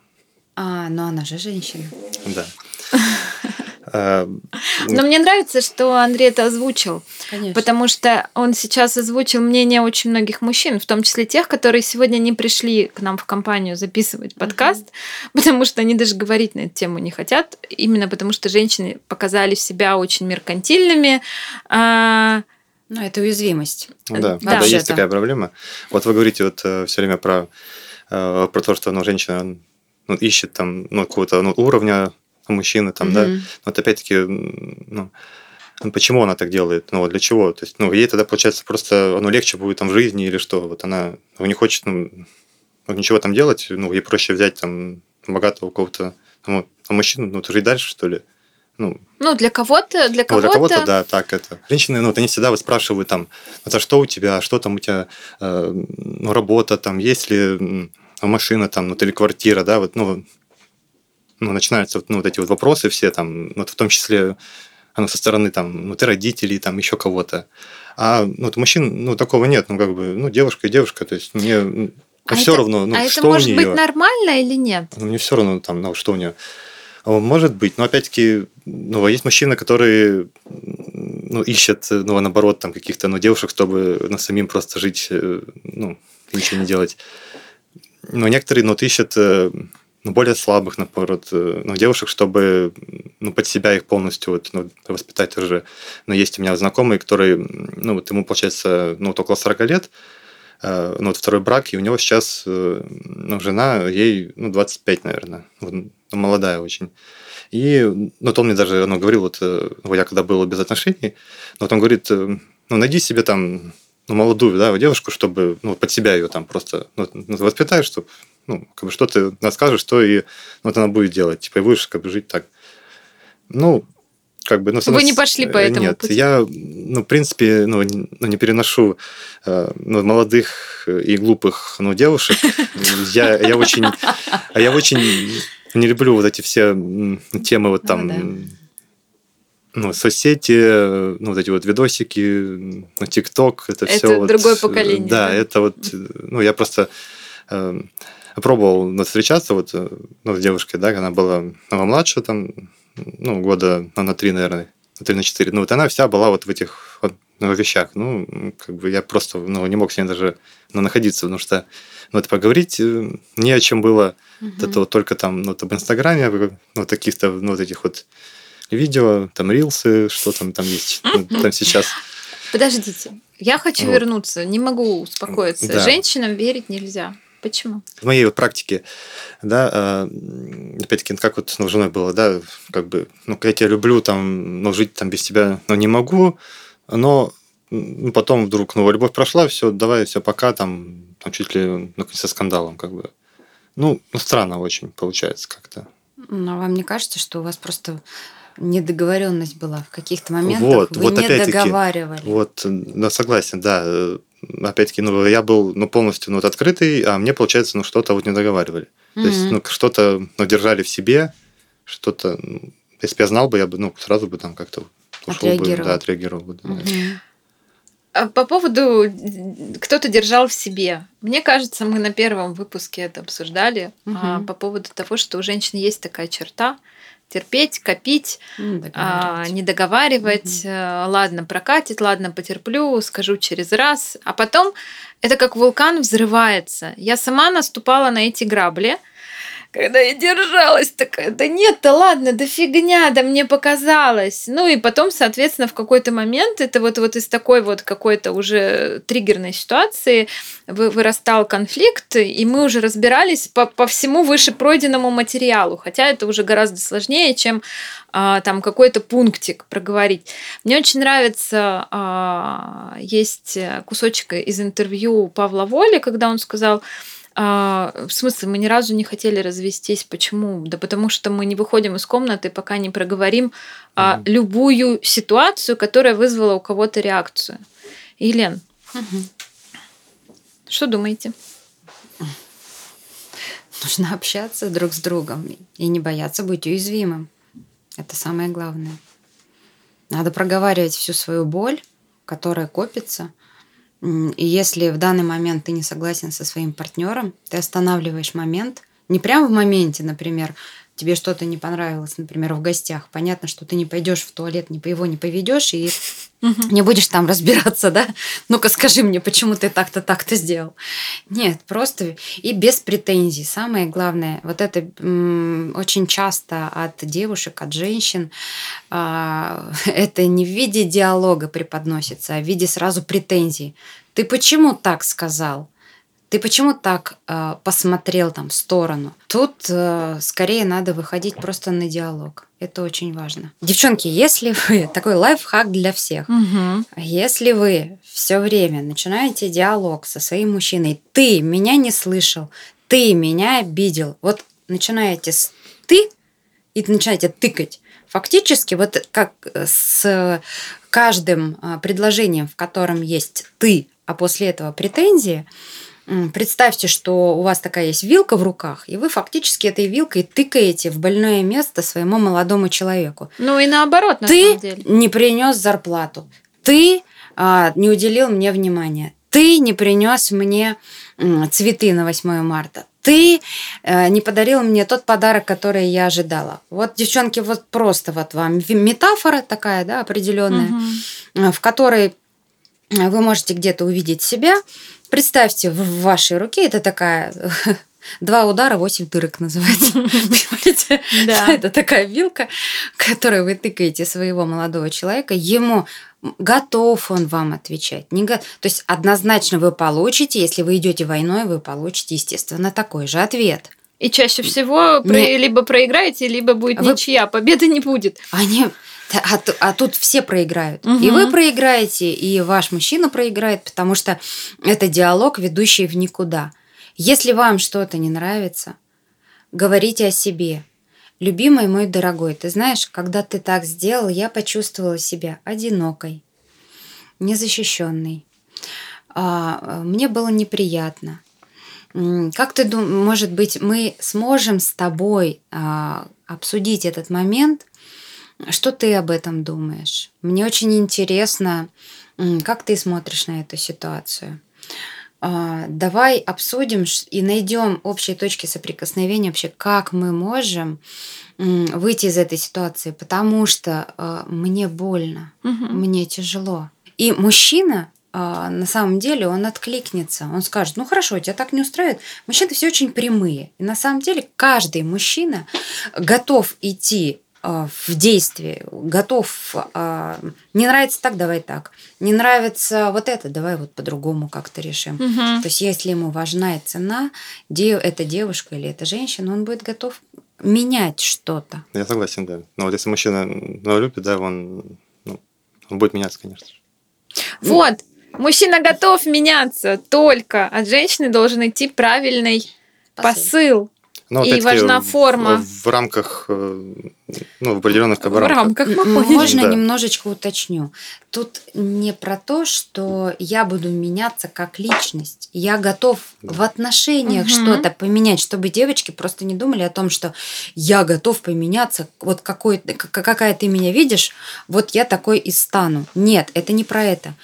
А, но она же женщина. Да. Но мне нравится, что Андрей это озвучил. Конечно. Потому что он сейчас озвучил мнение очень многих мужчин, в том числе тех, которые сегодня не пришли к нам в компанию записывать подкаст, угу. потому что они даже говорить на эту тему не хотят, именно потому что женщины показали себя очень меркантильными. А, ну, это уязвимость. Да, да, да есть такая проблема. Вот вы говорите вот э, все время про, э, про то, что ну, женщина ну, ищет там ну, какого-то ну, уровня мужчины там, mm-hmm. да. Вот опять-таки, ну, почему она так делает? Ну, для чего? То есть, ну, ей тогда, получается, просто ну, легче будет там в жизни или что? Вот она ну, не хочет ну, ничего там делать, ну, ей проще взять там богатого кого-то, ну, а мужчину, ну, жить дальше, что ли? Ну, ну, для кого-то, для кого-то. Ну, для кого-то, да, так это. Женщины, ну, вот они всегда вот спрашивают там, а что у тебя, что там у тебя, э, ну, работа там, есть ли машина там, ну, или квартира, да, вот, ну, ну, начинаются ну, вот эти вот вопросы все, там, вот в том числе ну, со стороны там, ну, ты родителей, там, еще кого-то. А ну, вот мужчин, ну, такого нет, ну, как бы, ну, девушка и девушка, то есть мне ну, а все это, равно, ну, а что это может у нее. быть нормально или нет? Ну, мне все равно, там, ну, что у нее. Может быть, но опять-таки, ну, есть мужчины, которые ну, ищут, ну, наоборот, там, каких-то, ну, девушек, чтобы ну, самим просто жить, э, ну, ничего не делать. Но некоторые, ну, вот ищут э, ну, более слабых, наоборот, э, ну, девушек, чтобы ну, под себя их полностью вот, ну, воспитать уже. Но есть у меня знакомый, который, ну, вот ему, получается, ну, вот около 40 лет, э, ну, вот второй брак, и у него сейчас ну, жена, ей ну, 25, наверное, ну, молодая очень. И ну, вот он мне даже ну, говорил, вот я когда был без отношений, вот он говорит, ну, найди себе там ну, молодую да, девушку, чтобы ну, под себя ее там просто ну, воспитаешь, чтобы ну, как бы что ты расскажешь, что и вот она будет делать. Типа, и будешь как бы жить так. Ну, как бы, ну, Вы не пошли по этому Нет, пути? я, ну, в принципе, ну, не, ну, переношу э, ну, молодых и глупых ну, девушек. Я, я очень, я очень не люблю вот эти все темы вот там, ну, ну, соцсети, ну, вот эти вот видосики, ну, ТикТок, это, это все. Это другое вот, поколение. Да, да, это вот, ну, я просто э, пробовал встречаться вот, ну, с девушкой, да, она была ну, младше, там, ну, года ну, на три, наверное, на три, на четыре. Ну, вот она вся была вот в этих вот, ну, вещах. Ну, как бы я просто ну, не мог с ней даже ну, находиться, потому что ну, это поговорить э, не о чем было. Угу. Это вот только там, ну, об Инстаграме, ну, таких-то, ну, вот этих вот видео, там, рилсы, что там там есть ну, там сейчас. Подождите, я хочу вот. вернуться, не могу успокоиться. Да. Женщинам верить нельзя. Почему? В моей вот практике, да, а, опять-таки, как вот с ну, женой было, да, как бы, ну, я тебя люблю, там, но жить там без тебя, ну, не могу, но ну, потом вдруг, ну, любовь прошла, все, давай, все, пока, там, там чуть ли, ну, со скандалом, как бы. Ну, ну, странно очень получается как-то. Но вам не кажется, что у вас просто недоговоренность была в каких-то моментах? Вот, вы вот не договаривали. Вот, да, согласен, да опять-таки, ну, я был ну, полностью ну, вот, открытый, а мне, получается, ну, что-то вот не договаривали. Mm-hmm. То есть, ну, что-то ну, держали в себе, что-то... Ну, если бы я знал бы, я бы, ну, сразу бы там как-то ушел бы, да, отреагировал бы. Да. Mm-hmm. По поводу кто-то держал в себе. Мне кажется, мы на первом выпуске это обсуждали угу. а, по поводу того, что у женщин есть такая черта, терпеть, копить, договаривать. А, не договаривать. Угу. Ладно, прокатит, ладно, потерплю, скажу через раз. А потом это как вулкан взрывается. Я сама наступала на эти грабли – когда я держалась такая, да нет, да ладно, да фигня, да мне показалось. Ну и потом, соответственно, в какой-то момент это вот, вот из такой вот какой-то уже триггерной ситуации вырастал конфликт, и мы уже разбирались по, по всему выше пройденному материалу, хотя это уже гораздо сложнее, чем а, там какой-то пунктик проговорить. Мне очень нравится, а, есть кусочек из интервью Павла Воли, когда он сказал, а, в смысле, мы ни разу не хотели развестись. Почему? Да потому что мы не выходим из комнаты, пока не проговорим а, любую ситуацию, которая вызвала у кого-то реакцию. Елен, угу. что думаете? Нужно общаться друг с другом и не бояться быть уязвимым. Это самое главное. Надо проговаривать всю свою боль, которая копится, и если в данный момент ты не согласен со своим партнером, ты останавливаешь момент, не прямо в моменте, например, тебе что-то не понравилось, например, в гостях, понятно, что ты не пойдешь в туалет, не по его не поведешь и не будешь там разбираться, да? Ну-ка скажи мне, почему ты так-то так-то сделал? Нет, просто и без претензий. Самое главное, вот это очень часто от девушек, от женщин, э, это не в виде диалога преподносится, а в виде сразу претензий. Ты почему так сказал? Ты почему так э, посмотрел там в сторону? Тут э, скорее надо выходить просто на диалог. Это очень важно. Девчонки, если вы такой лайфхак для всех, угу. если вы все время начинаете диалог со своим мужчиной, ты меня не слышал, ты меня обидел, вот начинаете с ты и начинаете тыкать. Фактически, вот как с каждым э, предложением, в котором есть ты, а после этого претензии, Представьте, что у вас такая есть вилка в руках, и вы фактически этой вилкой тыкаете в больное место своему молодому человеку. Ну и наоборот, на Ты самом деле. не принес зарплату. Ты а, не уделил мне внимания. Ты не принес мне цветы на 8 марта. Ты э, не подарил мне тот подарок, который я ожидала. Вот, девчонки, вот просто вот вам метафора такая, да, определенная, угу. в которой вы можете где-то увидеть себя, Представьте, в вашей руке это такая Два удара, восемь тырок называется. Понимаете? Да. Это такая вилка, которой вы тыкаете своего молодого человека. Ему готов он вам отвечать. Не го... То есть однозначно вы получите, если вы идете войной, вы получите, естественно, такой же ответ. И чаще всего про- Не- либо проиграете, либо будет Вы- ничья, победы не будет. Они... А, а тут все проиграют. Мгм. И вы проиграете, и ваш мужчина проиграет, потому что это диалог, ведущий в никуда. Если вам что-то не нравится, говорите о себе. Любимый мой дорогой, ты знаешь, когда ты так сделал, я почувствовала себя одинокой, незащищенной. А, Мне было неприятно. Как ты думаешь, может быть, мы сможем с тобой а, обсудить этот момент? Что ты об этом думаешь? Мне очень интересно, как ты смотришь на эту ситуацию. А, Давай обсудим и найдем общие точки соприкосновения вообще, как мы можем выйти из этой ситуации, потому что а, мне больно, Мгм. мне тяжело. И мужчина а, на самом деле он откликнется, он скажет, ну хорошо, тебя так не устраивает. Мужчины все очень прямые. И на самом деле каждый мужчина готов идти в действие, готов, а, не нравится так, давай так, не нравится вот это, давай вот по-другому как-то решим. Мгм. То есть если ему важна цена, эта девушка или эта женщина, он будет готов менять что-то. Я согласен, да. Но вот если мужчина ну, любит, да, он, ну, он будет меняться, конечно же. Вот, мужчина готов меняться, только от женщины должен идти правильный посыл. Но, И опять-таки, важна в- форма. В, рамках, э, ну, в определенных как бы, В рамках, поняли. Можно Да. немножечко уточню. Тут не про то, что я буду меняться как личность. Я готов в отношениях Мгм. что-то поменять, чтобы девочки просто не думали о том, что я готов поменяться. Вот какой, какая ты меня видишь, вот я такой и стану. Нет, это не про это.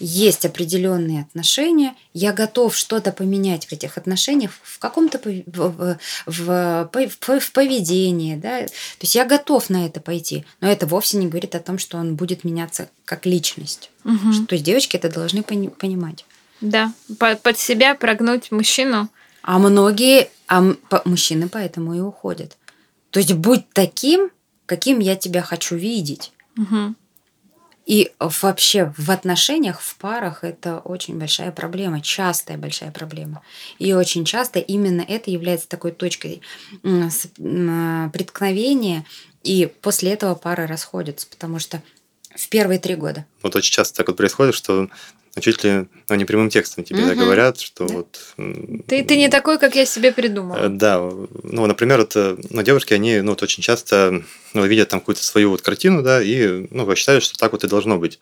Есть определенные отношения, я готов что-то поменять в этих отношениях в каком-то в, в, в- в поведении, да, то есть я готов на это пойти, но это вовсе не говорит о том, что он будет меняться как личность. Мгм. То есть девочки это должны пони- понимать. Да, по- под себя прогнуть мужчину. А многие а по- мужчины поэтому и уходят. То есть будь таким, каким я тебя хочу видеть. Мгм. И вообще в отношениях, в парах это очень большая проблема, частая большая проблема. И очень часто именно это является такой точкой м, преткновения, и после этого пары расходятся, потому что в первые три года. Вот очень часто так вот происходит, что чуть ли ну, не прямым текстом тебе Мгм. говорят, что Да. вот... Ты, ты не такой, как я себе Э, придумала. Да, ну, например, это, ну, девушки, они, ну, вот очень часто, ну, видят там какую-то свою вот картину, да, и, ну, считают, что так вот и должно быть.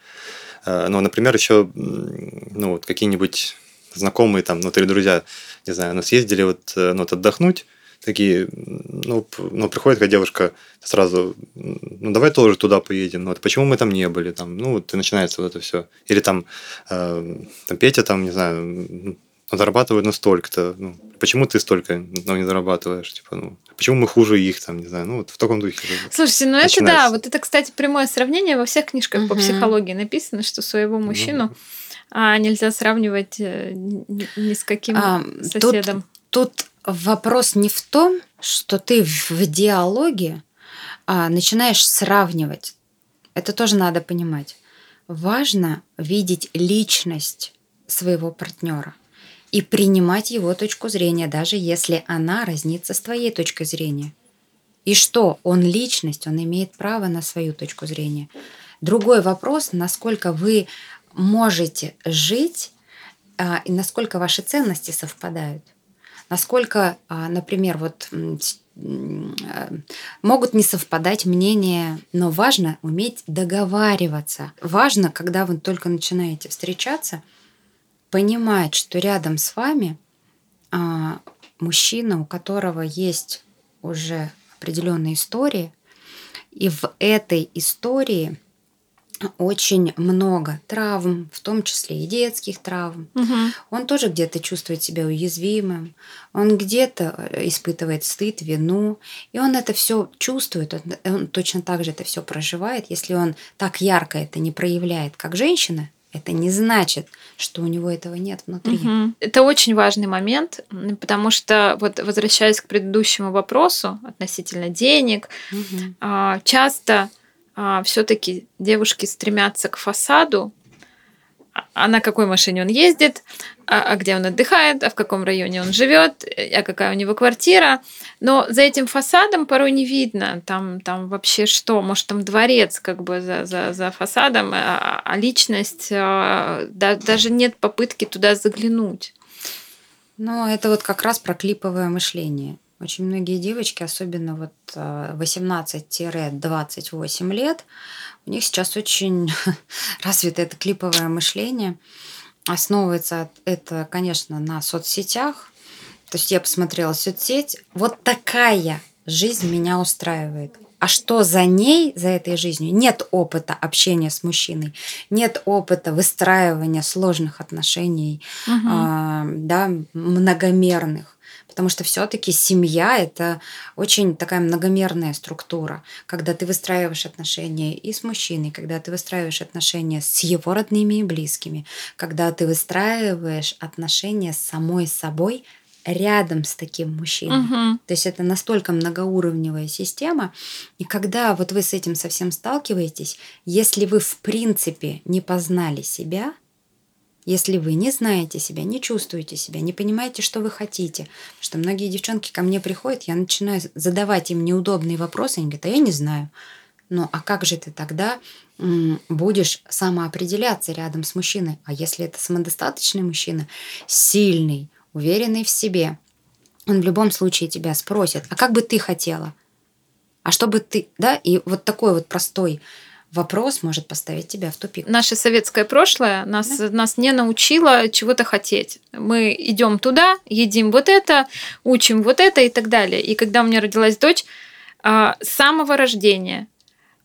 Э, Ну, например, еще, ну, вот какие-нибудь знакомые там, ну, или друзья, не знаю, ну, съездили вот, э, ну, вот отдохнуть, такие, ну, ну, приходит какая девушка сразу, ну, давай тоже туда поедем, ну, вот почему мы там не были, там, ну, вот и начинается вот это все. Или там, э, там Петя, там, не знаю, м, он зарабатывает на столько-то, ну, почему ты столько ну, не зарабатываешь, типа, ну, почему мы хуже их, там, не знаю, ну, вот в таком духе. Слушайте, ну это да, начинается. вот это, кстати, прямое сравнение во всех книжках по Мгм. психологии написано, что своего Ну, мужчину а, нельзя сравнивать э, ни ни с каким А, соседом. Тут вопрос не в том, что ты в диалоге а, начинаешь сравнивать. Это тоже надо понимать. Важно видеть личность своего партнера и принимать его точку зрения, даже если она разнится с твоей точкой зрения. И что? Он личность, он имеет право на свою точку зрения. Другой вопрос, насколько вы можете жить а, и насколько ваши ценности совпадают. Насколько, а, например, вот а, могут не совпадать мнения, но важно уметь договариваться. Важно, когда вы только начинаете встречаться, понимать, что рядом с вами а, мужчина, у которого есть уже определенная история, и в этой истории очень много травм, в том числе и детских травм. Мгм. Он тоже где-то чувствует себя уязвимым, он где-то э, испытывает стыд, вину, и он это все чувствует, он, он точно так же это все проживает. Если он так ярко это не проявляет, как женщина, это не значит, что у него этого нет внутри. Угу. Это очень важный момент, потому что, вот возвращаясь к предыдущему вопросу относительно денег, угу. часто а, все-таки девушки стремятся к фасаду, а на какой машине он ездит, а, а где он отдыхает, а в каком районе он живет, а какая у него квартира. Но за этим фасадом порой не видно, там, там вообще что, может, там дворец как бы за, за, за фасадом, а, а личность, а, да, даже нет попытки туда заглянуть. Ну, это вот как раз про клиповое мышление. Очень многие девочки, особенно вот 18-28 а, лет, у них сейчас очень развито это клиповое мышление. Основывается это, конечно, на соцсетях. То есть я посмотрела соцсеть. Вот такая жизнь меня устраивает. А что за ней, за этой жизнью? Нет опыта общения с мужчиной, нет опыта выстраивания сложных отношений, угу. э, да, многомерных. Потому что все-таки семья это очень такая многомерная структура, когда ты выстраиваешь отношения и с мужчиной, когда ты выстраиваешь отношения с его родными и близкими, когда ты выстраиваешь отношения с самой собой рядом с таким мужчиной. Угу. То есть это настолько многоуровневая система. И когда вот вы с этим совсем сталкиваетесь, если вы в принципе не познали себя, если вы не знаете себя, не чувствуете себя, не понимаете, что вы хотите, что многие девчонки ко мне приходят, я начинаю задавать им неудобные вопросы, они говорят, а я не знаю. Ну, а как же ты тогда будешь самоопределяться рядом с мужчиной? А если это самодостаточный мужчина, сильный, уверенный в себе, он в любом случае тебя спросит, а как бы ты хотела? А чтобы ты, да, и вот такой вот простой вопрос может поставить тебя в тупик. Наше советское прошлое нас, да. нас не научило чего-то хотеть. Мы идем туда, едим вот это, учим вот это и так далее. И когда у меня родилась дочь, а, с самого рождения,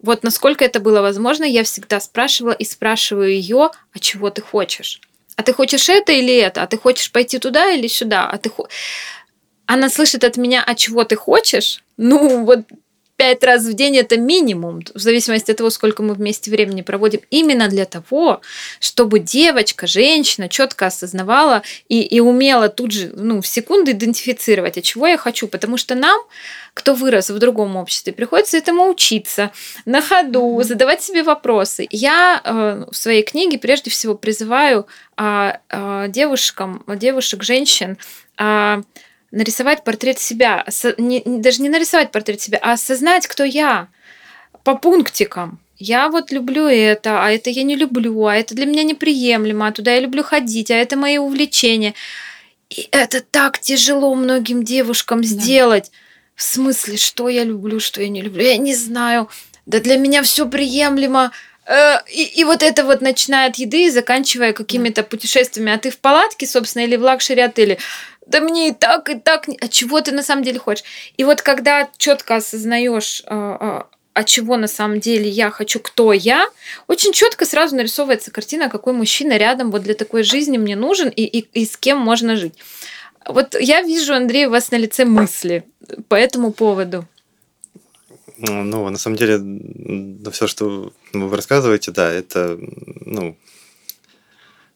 вот насколько это было возможно, я всегда спрашивала и спрашиваю ее, а чего ты хочешь? А ты хочешь это или это? А ты хочешь пойти туда или сюда? А ты она слышит от меня, а чего ты хочешь? Ну, вот пять раз в день это минимум, в зависимости от того, сколько мы вместе времени проводим, именно для того, чтобы девочка, женщина четко осознавала и, и умела тут же, ну, в секунду идентифицировать, а чего я хочу, потому что нам, кто вырос в другом обществе, приходится этому учиться на ходу, задавать себе вопросы. Я э, в своей книге прежде всего призываю э, э, девушкам, девушек, женщин, э, нарисовать портрет себя, не, даже не нарисовать портрет себя, а осознать, кто я по пунктикам. Я вот люблю это, а это я не люблю, а это для меня неприемлемо, а туда я люблю ходить, а это мои увлечения. И это так тяжело многим девушкам да. сделать. В смысле, что я люблю, что я не люблю, я не знаю. Да для меня все приемлемо. Э, и, и вот это вот начиная от еды, заканчивая какими-то путешествиями. А ты в палатке, собственно, или в luxury отеле да мне и так, и так, а чего ты на самом деле хочешь? И вот когда четко осознаешь, а, а, а чего на самом деле я хочу, кто я, очень четко сразу нарисовывается картина, какой мужчина рядом вот для такой жизни мне нужен и, и, и с кем можно жить. Вот я вижу, Андрей, у вас на лице мысли по этому поводу. Ну, ну на самом деле, все, что вы рассказываете, да, это, ну,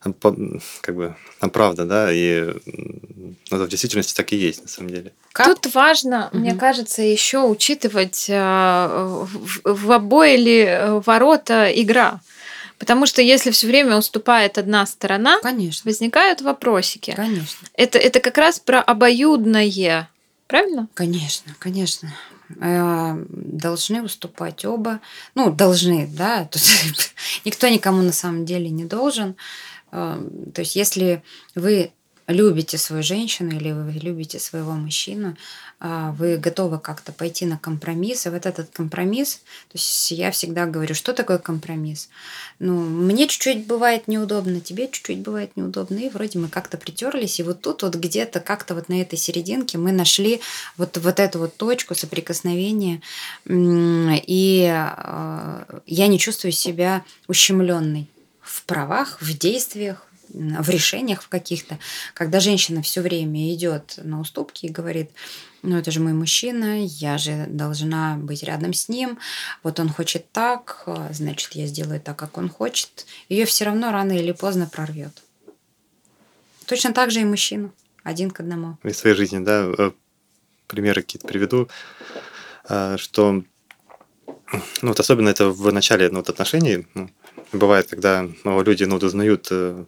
как бы правда, да, и ну, в действительности так и есть, на самом деле. Как? Тут важно, угу. мне кажется, еще учитывать э, в, в обои ли э, ворота игра. Потому что если все время уступает одна сторона, Конечно. возникают вопросики. Конечно. Это, это как раз про обоюдное, правильно? Конечно, конечно э, должны уступать оба. Ну, должны, да. Тут никто никому на самом деле не должен. То есть, если вы любите свою женщину или вы любите своего мужчину, а, вы готовы как-то пойти на компромисс, и вот этот компромисс, то есть я всегда говорю, что такое компромисс? Ну, мне чуть-чуть бывает неудобно, тебе чуть-чуть бывает неудобно, и вроде мы как-то притерлись, и вот тут вот где-то как-то вот на этой серединке мы нашли вот, вот эту вот точку соприкосновения, и а, я не чувствую себя ущемленной в правах, в действиях, в решениях в каких-то, когда женщина все время идет на уступки и говорит, ну это же мой мужчина, я же должна быть рядом с ним, вот он хочет так, значит, я сделаю так, как он хочет, ее все равно рано или поздно прорвет. Точно так же и мужчину, один к одному. Из своей жизни, да, э, примеры какие-то приведу, э, что ну, вот особенно это в начале ну, вот отношений, ну, бывает, когда ну, люди ну, узнают э,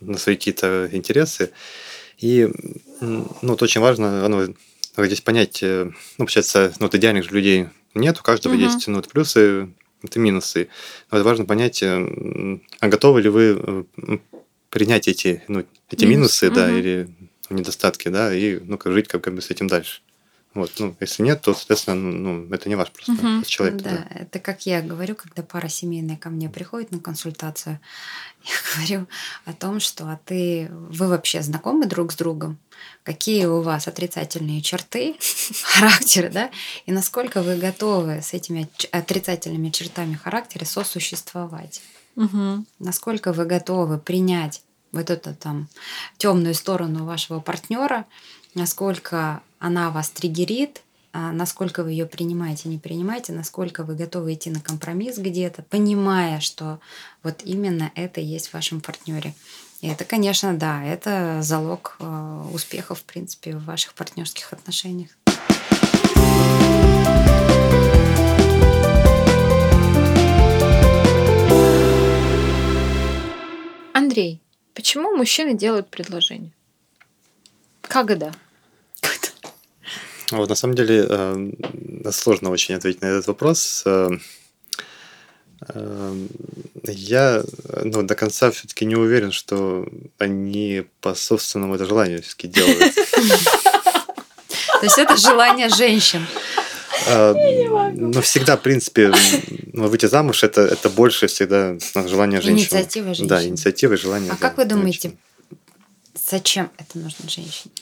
на свои какие-то интересы, и ну, вот очень важно ну, здесь понять, э, ну, получается, ну, вот идеальных же людей нет, у каждого угу. есть ну, вот плюсы, это минусы. Но это важно понять, э, а готовы ли вы принять эти, ну, эти минусы, минусы да, или недостатки, да, и ну, как жить как бы с этим дальше. Вот, ну, если нет, то, соответственно, ну, ну это не ваш просто угу. человек. Да, да, это как я говорю, когда пара семейная ко мне приходит на консультацию, я говорю о том, что а ты, вы вообще знакомы друг с другом? Какие у вас отрицательные черты характера, да? И насколько вы готовы с этими отрицательными чертами характера сосуществовать? Угу. Насколько вы готовы принять вот эту там темную сторону вашего партнера, насколько она вас триггерит, а насколько вы ее принимаете, не принимаете, насколько вы готовы идти на компромисс где-то, понимая, что вот именно это есть в вашем партнере. И это, конечно, да, это залог э, успеха, в принципе, в ваших партнерских отношениях. Андрей, почему мужчины делают предложение? Когда? Вот, на самом деле э, сложно очень ответить на этот вопрос. Э, э, я ну, до конца все-таки не уверен, что они по собственному это желанию все-таки делают. То есть это желание женщин. Но всегда, в принципе, ну, выйти замуж это, это больше всегда желание женщины. Инициатива женщины. Да, инициатива и желание. А как вы думаете, зачем это нужно женщине?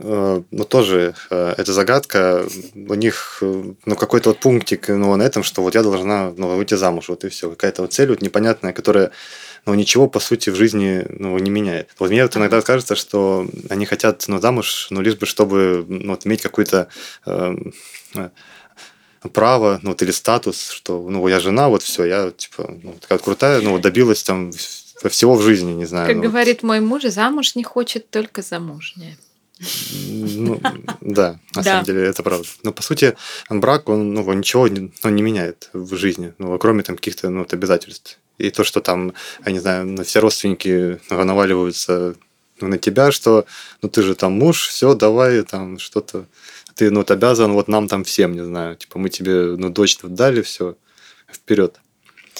Э, ну, тоже э, это загадка. У них, э, ну, какой-то вот пунктик, ну, на этом, что вот я должна, ну, выйти замуж, вот и все. Какая-то вот цель вот непонятная, которая, ну, ничего, по сути, в жизни, ну, не меняет. Вот мне вот иногда кажется, что они хотят, ну, замуж, ну, лишь бы, чтобы, ну, вот, иметь какой-то э, право, ну, вот, или статус, что, ну, я жена, вот все, я, типа, ну, такая крутая, ну, добилась там всего в жизни, не знаю. Как ну, говорит мой муж, замуж не хочет только замужняя. Ну, да, на самом деле это правда. Но по сути брак, он ну, ничего не, он не меняет в жизни, ну, кроме там каких-то ну, вот, обязательств. И то, что там, я не знаю, все родственники наваливаются ну, на тебя, что ну ты же там муж, все, давай там что-то. Ты ну, вот обязан вот нам там всем, не знаю. Типа мы тебе ну, дочь дали, все, вперед.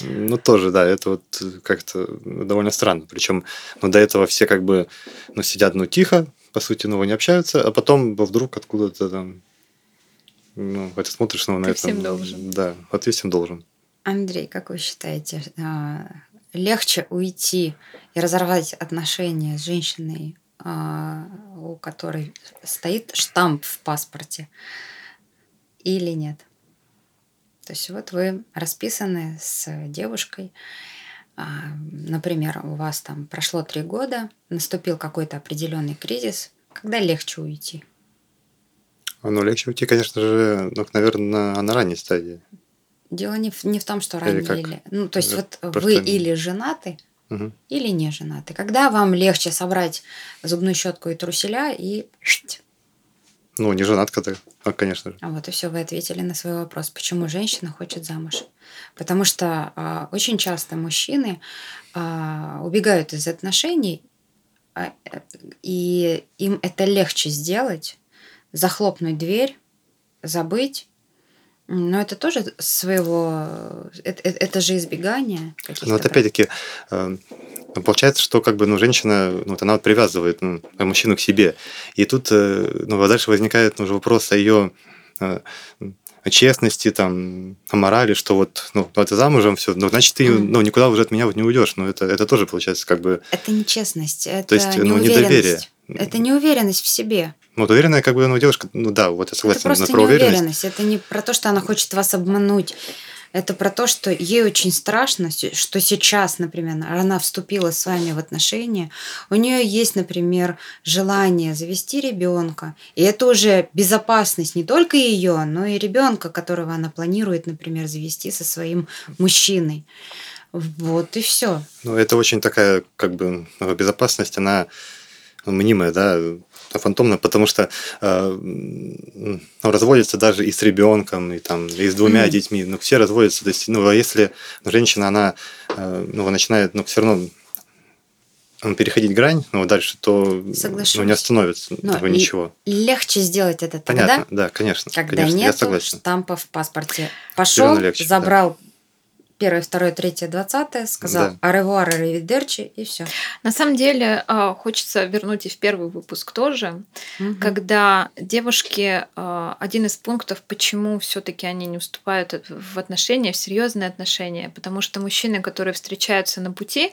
Ну, тоже, да, это вот как-то довольно странно. Причем, ну, до этого все как бы, ну, сидят, ну, тихо, по сути, ну, не общаются, а потом вдруг откуда-то там, ну, это смотришь ну, на это. всем должен. Да, вот ты всем должен. Андрей, как вы считаете, а, легче уйти и разорвать отношения с женщиной, а, у которой стоит штамп в паспорте, или нет? То есть вот вы расписаны с девушкой, а, например, у вас там прошло три года, наступил какой-то определенный кризис, когда легче уйти? Ну, легче уйти, конечно же, ну, наверное, на, на ранней стадии. Дело не в, не в том, что ранее или... или... Ну, то есть вот Просто... вы или женаты, угу. или не женаты. Когда вам легче собрать зубную щетку и труселя и ну, не женат, когда, а, конечно же. А вот и все, вы ответили на свой вопрос, почему женщина хочет замуж. Потому что а, очень часто мужчины а, убегают из отношений, а, и им это легче сделать, захлопнуть дверь, забыть. Но это тоже своего... Это, это же избегание. Ну, вот опять-таки, э, Получается, что как бы ну, женщина, ну, вот она вот привязывает ну, мужчину к себе. И тут э, ну, дальше возникает ну, вопрос о ее э, честности, там, о морали, что вот, ну, ну ты замужем, все, ну, значит, ты ну, никуда уже от меня вот не уйдешь. Ну, это, это тоже получается как бы... Это не честность, это То есть, ну, недоверие. Это неуверенность в себе. Ну, вот уверенная, как бы, ну, девушка, ну да, вот я согласен это просто про неуверенность. Это не про то, что она хочет вас обмануть. Это про то, что ей очень страшно, что сейчас, например, она вступила с вами в отношения, у нее есть, например, желание завести ребенка, и это уже безопасность не только ее, но и ребенка, которого она планирует, например, завести со своим мужчиной. Вот и все. Ну, это очень такая, как бы, безопасность, она мнимая, да, фантомная, потому что э, ну, разводятся даже и с ребенком, и там, и с двумя mm-hmm. детьми. Ну, все разводятся. То есть, ну, а если женщина, она э, ну, начинает, ну, все равно переходить грань, ну, дальше, то ну, не остановится Но этого ничего. Легче сделать это тогда, Понятно, да, конечно. Когда конечно, нет штампа в паспорте. Пошел, легче, забрал да первое, второе, третье, двадцатое, сказал да. аревуар, аривидерчи, и все. На самом деле а, хочется вернуть и в первый выпуск тоже, угу. когда девушки, а, один из пунктов, почему все-таки они не уступают в отношения, в серьезные отношения, потому что мужчины, которые встречаются на пути,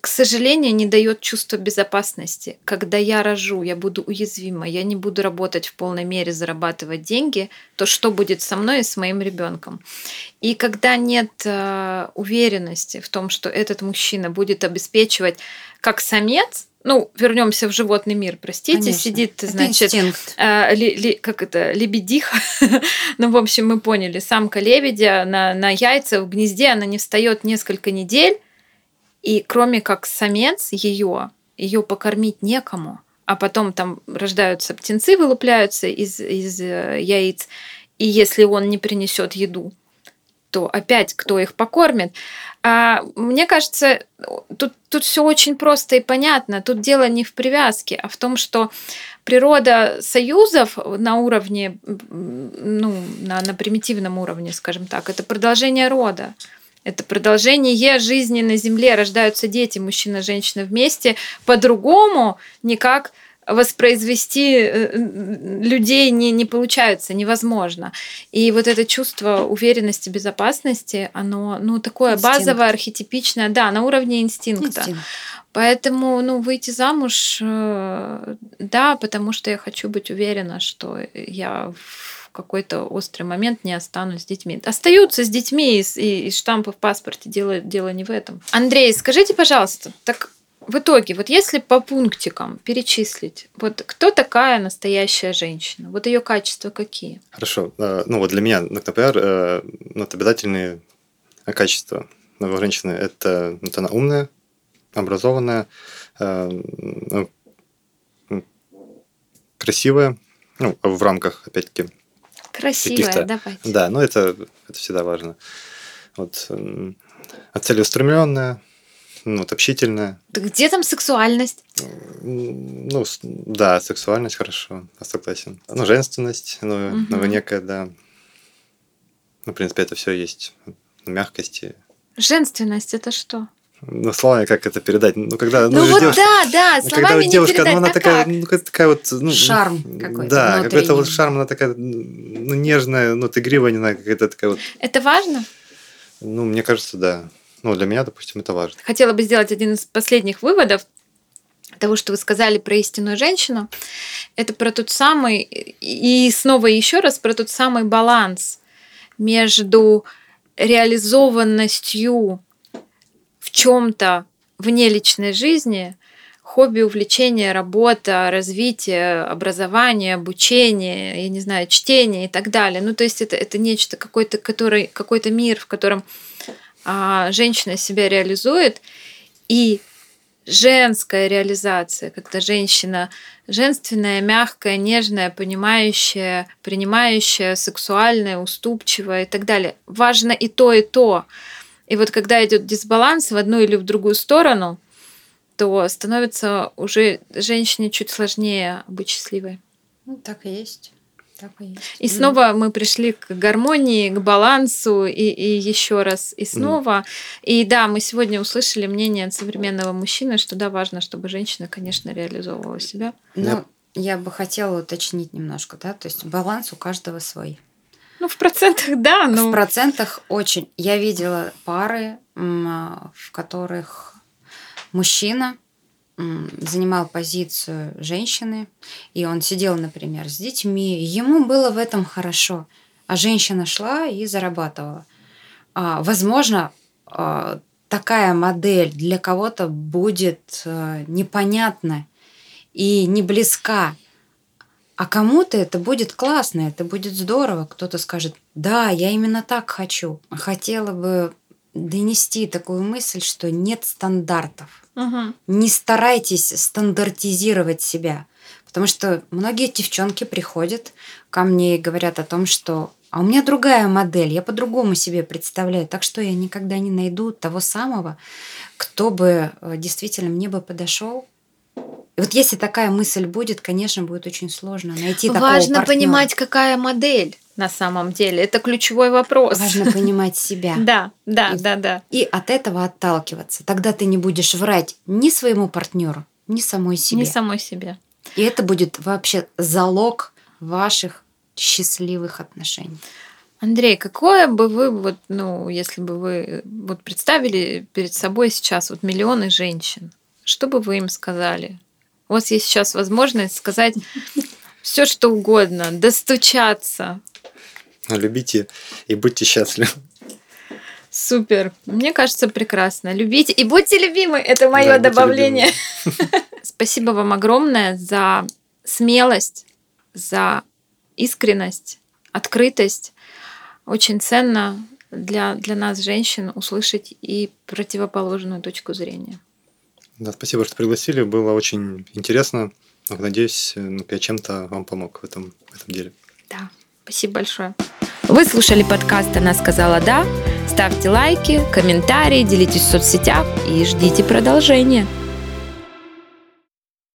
к сожалению, не дает чувство безопасности. Когда я рожу, я буду уязвима, я не буду работать в полной мере, зарабатывать деньги, то что будет со мной и с моим ребенком? И когда нет э, уверенности в том, что этот мужчина будет обеспечивать как самец, ну, вернемся в животный мир, простите, Конечно. сидит, значит, э, ли, ли, как это, лебедиха. ну, в общем, мы поняли, самка лебедя на, на яйца в гнезде, она не встает несколько недель, и кроме как самец ее, ее покормить некому, а потом там рождаются птенцы, вылупляются из, из э, яиц, и если он не принесет еду, то опять кто их покормит. А, мне кажется, тут, тут все очень просто и понятно. Тут дело не в привязке, а в том, что природа союзов на уровне, ну, на, на примитивном уровне, скажем так, это продолжение рода. Это продолжение жизни на Земле. Рождаются дети, мужчина и женщина вместе. По-другому никак воспроизвести э, людей не, не получается, невозможно. И вот это чувство уверенности, безопасности, оно ну, такое Инстинкт. базовое, архетипичное, да, на уровне инстинкта. Инстинкт. Поэтому, ну, выйти замуж, э, да, потому что я хочу быть уверена, что я какой-то острый момент не останусь с детьми. Остаются с детьми из, из штампа в паспорте, дело, дело не в этом. Андрей, скажите, пожалуйста, так в итоге, вот если по пунктикам перечислить, вот кто такая настоящая женщина? Вот ее качества какие? Хорошо. Э, ну вот для меня, например, э, ну, вот обязательные качества новой женщины – это вот она умная, образованная, э, ну, красивая, ну, в рамках, опять-таки, Красивая, давайте. Да, ну это, это всегда важно. Вот а целеустремленная, ну, вот общительная. Да где там сексуальность? Ну, да, сексуальность хорошо, я согласен. Ну, женственность, ну, угу. ну некая, да. Ну, в принципе, это все есть. Мягкости. Женственность это что? Ну, словами как это передать? Ну, когда, ну, ну вот девушка, да, да, словами когда не девушка, передать, ну, она а такая, как? ну, такая вот... Ну, шарм какой-то Да, какой-то вот шарм, она такая, ну, нежная, ну, игривая, не знаю, какая-то такая вот... Это важно? Ну, мне кажется, да. Ну, для меня, допустим, это важно. Хотела бы сделать один из последних выводов того, что вы сказали про истинную женщину. Это про тот самый, и снова еще раз про тот самый баланс между реализованностью в чем-то вне личной жизни, хобби, увлечение, работа, развитие, образование, обучение, я не знаю, чтение и так далее. Ну, то есть это, это нечто, какой-то, который, какой-то мир, в котором а, женщина себя реализует, и женская реализация, когда женщина женственная, мягкая, нежная, понимающая, принимающая, сексуальная, уступчивая и так далее. Важно и то, и то. И вот когда идет дисбаланс в одну или в другую сторону, то становится уже женщине чуть сложнее быть счастливой. Ну, так и есть. Так и, есть. и снова мы пришли к гармонии, к балансу, и, и еще раз, и снова. Mm. И да, мы сегодня услышали мнение от современного мужчины, что да, важно, чтобы женщина, конечно, реализовывала себя. Но yeah. я бы хотела уточнить немножко, да, то есть баланс у каждого свой. Ну, в процентах, да, но... В процентах очень. Я видела пары, в которых мужчина занимал позицию женщины, и он сидел, например, с детьми, ему было в этом хорошо, а женщина шла и зарабатывала. а, возможно, а, такая модель для кого-то будет а, непонятна и не близка. А кому-то это будет классно, это будет здорово. Кто-то скажет, да, я именно так хочу. Хотела бы донести такую мысль, что нет стандартов. Угу. Не старайтесь стандартизировать себя. Потому что многие девчонки приходят ко мне и говорят о том, что а у меня другая модель, я по-другому себе представляю. Так что я никогда не найду того самого, кто бы э, действительно мне бы подошел. И вот если такая мысль будет, конечно, будет очень сложно найти такого Важно партнера. понимать, какая модель на самом деле. Это ключевой вопрос. Важно понимать себя. Да, да, И- да, да. И от этого отталкиваться. Тогда ты не будешь врать ни своему партнеру, ни самой себе. Не самой себе. И это будет вообще залог ваших счастливых отношений. Андрей, какое бы вы, вот, ну, если бы вы вот представили перед собой сейчас вот миллионы женщин, что бы вы им сказали? У вас есть сейчас возможность сказать все, что угодно, достучаться. Любите и будьте счастливы. Супер. Мне кажется, прекрасно. Любите и будьте любимы. Это мое Да, добавление. Спасибо вам огромное за смелость, за искренность, открытость. Очень ценно для, для нас, женщин, услышать и противоположную точку зрения. Да, спасибо, что пригласили. Было очень интересно. Надеюсь, ну, я чем-то вам помог в этом, в этом деле. Да, спасибо большое. Вы слушали подкаст «Она сказала да». Ставьте лайки, комментарии, делитесь в соцсетях и ждите продолжения.